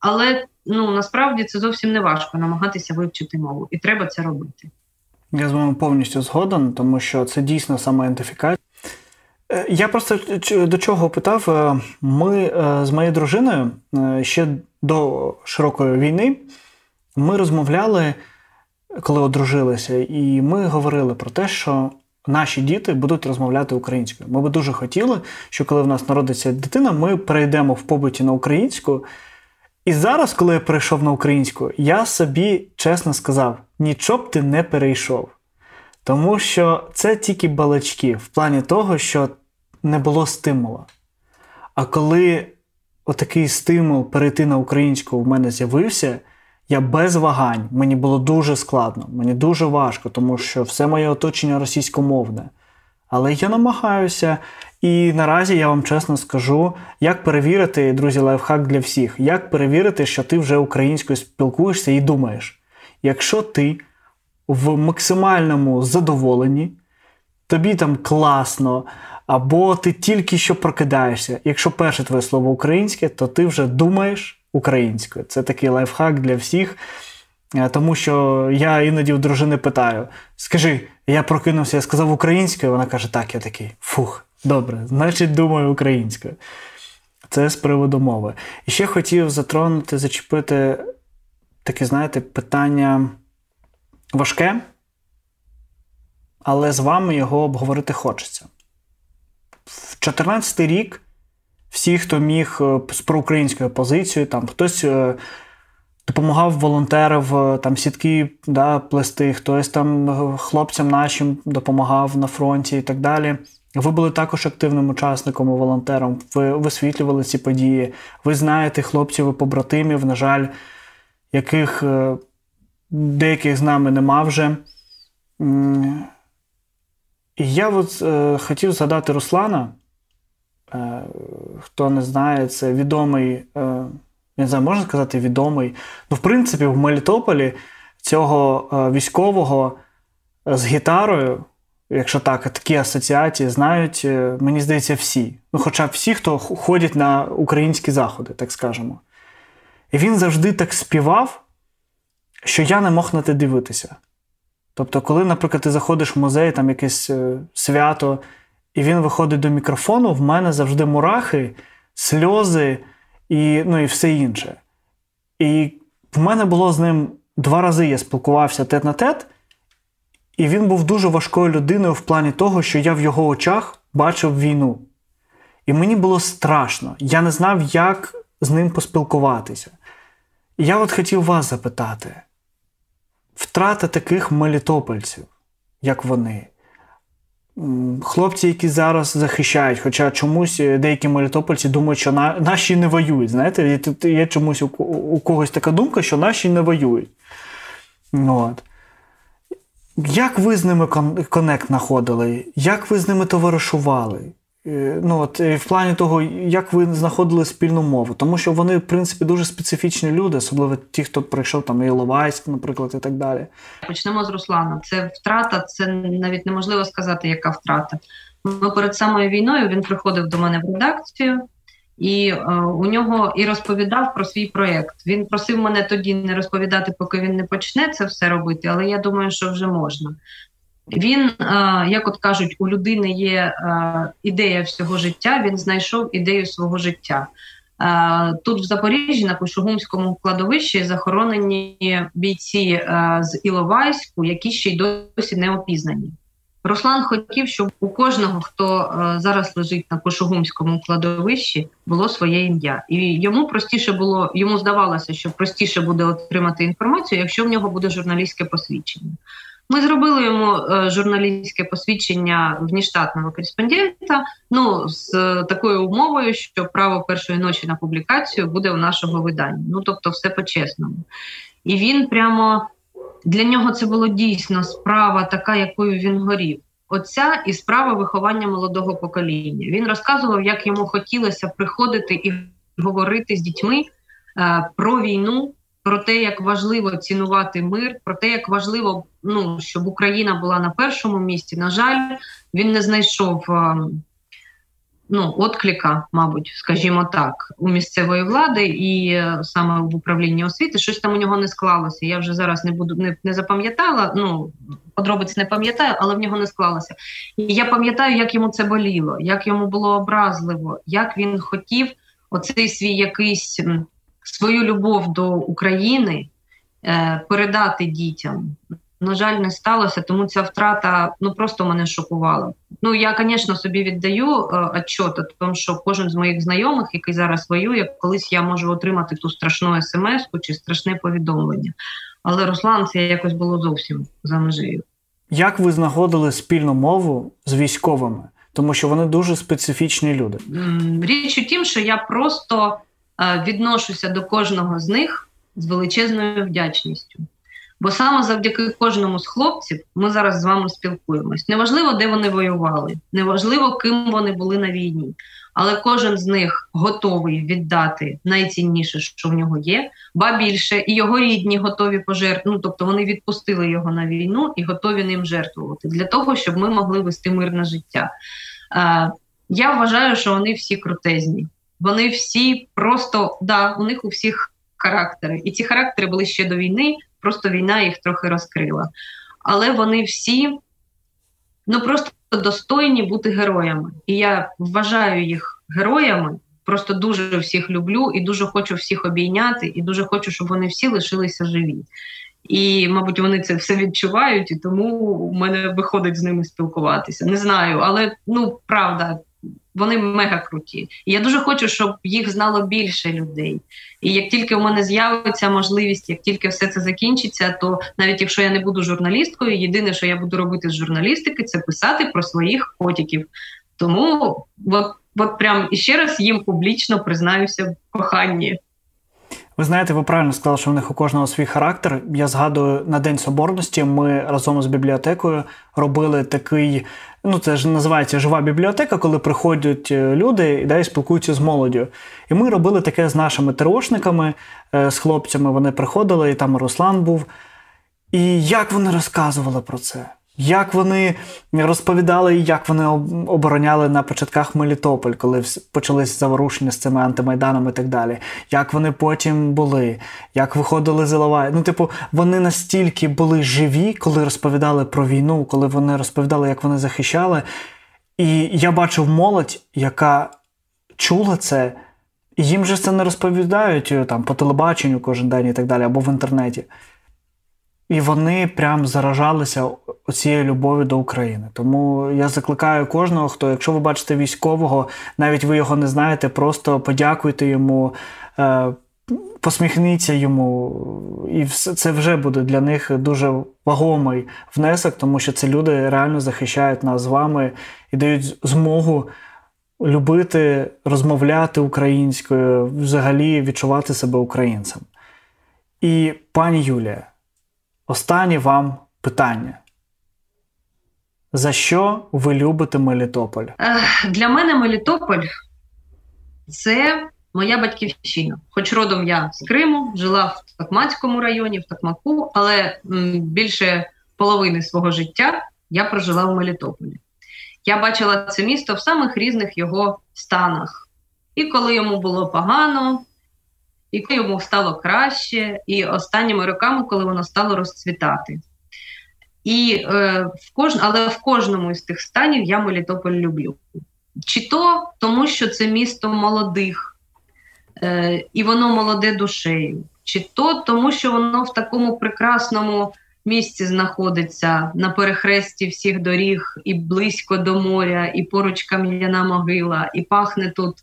але ну насправді це зовсім не важко намагатися вивчити мову, і треба це робити. Я з вами повністю згоден, тому що це дійсно самоідентифікація. Е, я просто до чого питав: е, ми е, з моєю дружиною ще до широкої війни ми розмовляли коли одружилися, і ми говорили про те, що наші діти будуть розмовляти українською. Ми би дуже хотіли, що коли в нас народиться дитина, ми перейдемо в побуті на українську. І зараз, коли я перейшов на українську, я собі чесно сказав: нічого б ти не перейшов. Тому що це тільки балачки в плані того, що не було стимула. А коли отакий стимул перейти на українську в мене з'явився, я без вагань, мені було дуже складно, мені дуже важко, тому що все моє оточення російськомовне. Але я намагаюся, і наразі я вам чесно скажу, як перевірити, друзі, лайфхак для всіх, як перевірити, що ти вже українською спілкуєшся і думаєш, якщо ти в максимальному задоволенні, тобі там класно, або ти тільки що прокидаєшся. Якщо перше твоє слово українське, то ти вже думаєш українською. Це такий лайфхак для всіх. Е, тому що я іноді в дружини питаю: скажи, я прокинувся, я сказав українською, вона каже, так, я такий. Фух, добре, значить, думаю українською. Це з приводу мови. І ще хотів затронути, зачепити таке, знаєте, питання важке, але з вами його обговорити хочеться. В 2014 рік всі, хто міг е, з проукраїнською позицією, там хтось е, допомагав волонтерів, е, там сітки да, плести, хтось там хлопцям нашим допомагав на фронті і так далі. Ви були також активним учасником і волонтером, ви висвітлювали ці події. Ви знаєте хлопців і побратимів, на жаль, яких деяких з нами нема вже. І я от, е, хотів згадати Руслана. Е, Хто не знає, це відомий, е, не знаю, можна сказати, відомий. Ну, в принципі, в Мелітополі цього е, військового з гітарою, якщо так, такі асоціації знають, е, мені здається, всі. Ну, Хоча всі, хто ходять на українські заходи, так скажемо. І він завжди так співав, що я не мог на те дивитися. Тобто, коли, наприклад, ти заходиш в музей, там якесь е, свято, і він виходить до мікрофону, в мене завжди мурахи, сльози і ну, і все інше. І в мене було з ним два рази я спілкувався тет на тет, і він був дуже важкою людиною в плані того, що я в його очах бачив війну. І мені було страшно. Я не знав, як з ним поспілкуватися. І я от хотів вас запитати втрата таких мелітопольців, як вони. Хлопці, які зараз захищають, хоча чомусь е, деякі мелітопольці думають, що на, наші не воюють. Знаєте, є чомусь у, у когось така думка, що наші не воюють. От. Як ви з ними конект знаходили? Як ви з ними товаришували? Е, ну от е, в плані того, як ви знаходили спільну мову, тому що вони, в принципі, дуже специфічні люди, особливо ті, хто прийшов там Іловайськ, наприклад, і так далі. Почнемо з Руслана. Це втрата, це навіть неможливо сказати, яка втрата. Ми перед самою війною він приходив до мене в редакцію. І е, у нього і розповідав про свій проєкт. Він просив мене тоді не розповідати, поки він не почне це все робити, але я думаю, що вже можна. Він, е, як от кажуть, у людини є е, ідея всього життя. Він знайшов ідею свого життя. Е, тут в Запоріжжі на Кошугумському кладовищі захоронені бійці з Іловайську, які ще й досі не опізнані. Руслан хотів, щоб у кожного, хто зараз лежить на Кошугумському кладовищі, було своє ім'я, і йому простіше було йому здавалося, що простіше буде отримати інформацію, якщо в нього буде журналістське посвідчення. Ми зробили йому е, журналістське посвідчення внештатного кореспондента. Ну з такою умовою, що право першої ночі на публікацію буде у нашого видання. Ну тобто, все по-чесному. І він прямо для нього це було дійсно справа, така, якою він горів. Оця і справа виховання молодого покоління. Він розказував, як йому хотілося приходити і говорити з дітьми е, про війну про те, як важливо цінувати мир, про те, як важливо, ну щоб Україна була на першому місці. На жаль, він не знайшов ну, отклика, мабуть, скажімо так, у місцевої влади і е, саме в управлінні освіти. Щось там у нього не склалося. Я вже зараз не буду не, не запам'ятала. Ну подробиць не пам'ятаю, але в нього не склалося. І я пам'ятаю, як йому це боліло, як йому було образливо, як він хотів оцей свій якийсь свою любов до України е, передати дітям. На жаль, не сталося, тому ця втрата ну просто мене шокувала. Ну я, звісно, собі віддаю е, отчет, тому що кожен з моїх знайомих, який зараз воює, колись я можу отримати ту страшну смс-ку чи страшне повідомлення. Але Руслан це якось було зовсім за межею. Як ви знаходили спільну мову з військовими? Тому що вони дуже специфічні люди. Річ у тім, що я просто е, відношуся до кожного з них з величезною вдячністю. Бо саме завдяки кожному з хлопців ми зараз з вами спілкуємось. Неважливо, де вони воювали, неважливо, ким вони були на війні, але кожен з них готовий віддати найцінніше, що в нього є, ба більше, і його рідні готові пожертвувати. Ну, тобто вони відпустили його на війну і готові ним жертвувати для того, щоб ми могли вести мирне життя. Е, Я вважаю, що вони всі крутезні. Вони всі просто да, у них у всіх характери, і ці характери були ще до війни просто війна їх трохи розкрила. Але вони всі ну просто достойні бути героями. І я вважаю їх героями. Просто дуже всіх люблю і дуже хочу всіх обійняти, і дуже хочу, щоб вони всі лишилися живі. І, мабуть, вони це все відчувають, і тому в мене виходить з ними спілкуватися. Не знаю, але ну правда, вони мега круті. І я дуже хочу, щоб їх знало більше людей. І як тільки у мене з'явиться можливість, як тільки все це закінчиться, то навіть якщо я не буду журналісткою, єдине, що я буду робити з журналістики, це писати про своїх котиків. Тому от, от прям іще раз їм публічно признаюся в коханні. Ви знаєте, ви правильно сказали, що в них у кожного свій характер. Я згадую на День Соборності. Ми разом з бібліотекою робили такий. Ну, це ж називається жива бібліотека, коли приходять е, люди і далі спілкуються з молоддю. І ми робили таке з нашими ТРОшниками, е, з хлопцями. Вони приходили, і там Руслан був. І як вони розказували про це? Як вони розповідали, як вони обороняли на початках Мелітополь, коли почались заворушення з цими антимайданами і так далі. Як вони потім були, як виходили з Іловай. Ну, типу, вони настільки були живі, коли розповідали про війну, коли вони розповідали, як вони захищали. І я бачив молодь, яка чула це, і їм же це не розповідають там по телебаченню кожен день і так далі, або в інтернеті. І вони прям заражалися цією любов'ю до України. Тому я закликаю кожного, хто, якщо ви бачите військового, навіть ви його не знаєте, просто подякуйте йому, е, посміхніться йому, і це вже буде для них дуже вагомий внесок, тому що це люди реально захищають нас з вами і дають змогу. Любити, розмовляти українською, взагалі відчувати себе українцем. І пані Юлія, Останнє вам питання. За що ви любите Мелітополь? Для мене Мелітополь це моя батьківщина. Хоч родом я з Криму, жила в Токмацькому районі, в Токмаку, але більше половини свого життя я прожила в Мелітополі. Я бачила це місто в самих різних його станах. І коли йому було погано, коли йому стало краще, і останніми роками, коли воно стало розцвітати. І е, в кож... Але в кожному із тих станів я Мелітополь люблю. Чи то тому, що це місто молодих, е, і воно молоде душею, чи то тому, що воно в такому прекрасному місці знаходиться на перехресті всіх доріг, і близько до моря, і поруч кам'яна могила, і пахне тут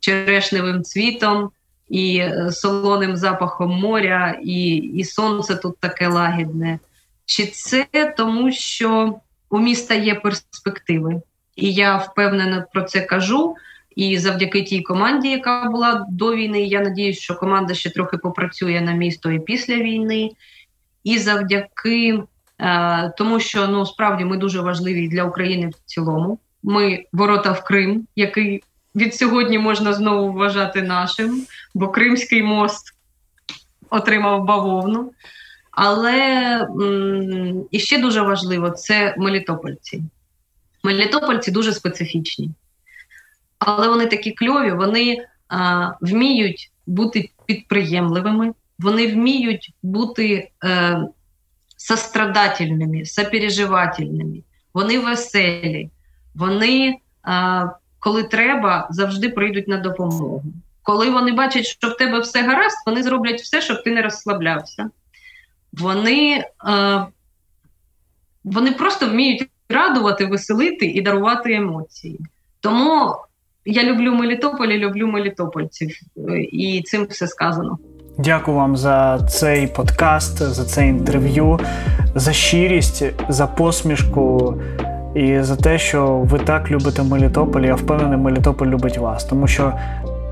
черешневим цвітом і е, солоним запахом моря, і, і сонце тут таке лагідне. Чи це тому, що у міста є перспективи? І я впевнена про це кажу. І завдяки тій команді, яка була до війни, я надіюсь, що команда ще трохи попрацює на місто і після війни. І завдяки е, тому, що ну справді ми дуже важливі для України в цілому. Ми ворота в Крим, який від сьогодні можна знову вважати нашим, бо Кримський мост отримав бавовну. Але і ще дуже важливо це Мелітопольці. Мелітопольці дуже специфічні. Але вони такі кльові, вони а, вміють бути підприємливими, вони вміють бути е, сострадательними, сопереживательними, вони веселі, вони а, коли треба, завжди прийдуть на допомогу. Коли вони бачать, що в тебе все гаразд, вони зроблять все, щоб ти не розслаблявся. Вони е, вони просто вміють радувати, веселити і дарувати емоції. Тому я люблю Мелітополь і люблю мелітопольців, е, і цим все сказано. Дякую вам за цей подкаст, за це інтерв'ю, за щирість, за посмішку і за те, що ви так любите Мелітополь. Я впевнений, Мелітополь любить вас, тому що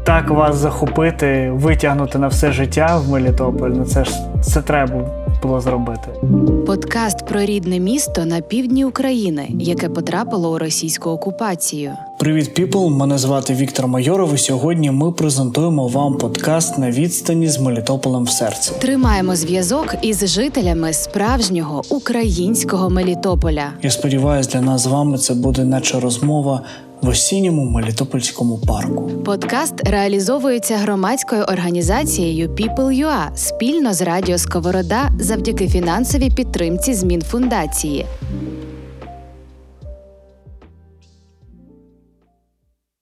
так вас захопити, витягнути на все життя в Мелітополь, ну це ж це треба було зробити. Подкаст про рідне місто на півдні України, яке потрапило у російську окупацію. Привіт, піпл! Мене звати Віктор Майоров. і Сьогодні ми презентуємо вам подкаст на відстані з Мелітополем в серці. Тримаємо зв'язок із жителями справжнього українського Мелітополя. Я сподіваюся, для нас з вами це буде наче розмова в осінньому Мелітопольському парку. Подкаст реалізовується громадською організацією People.ua спільно з Радіо Сковорода завдяки фінансовій підтримці змін фундації.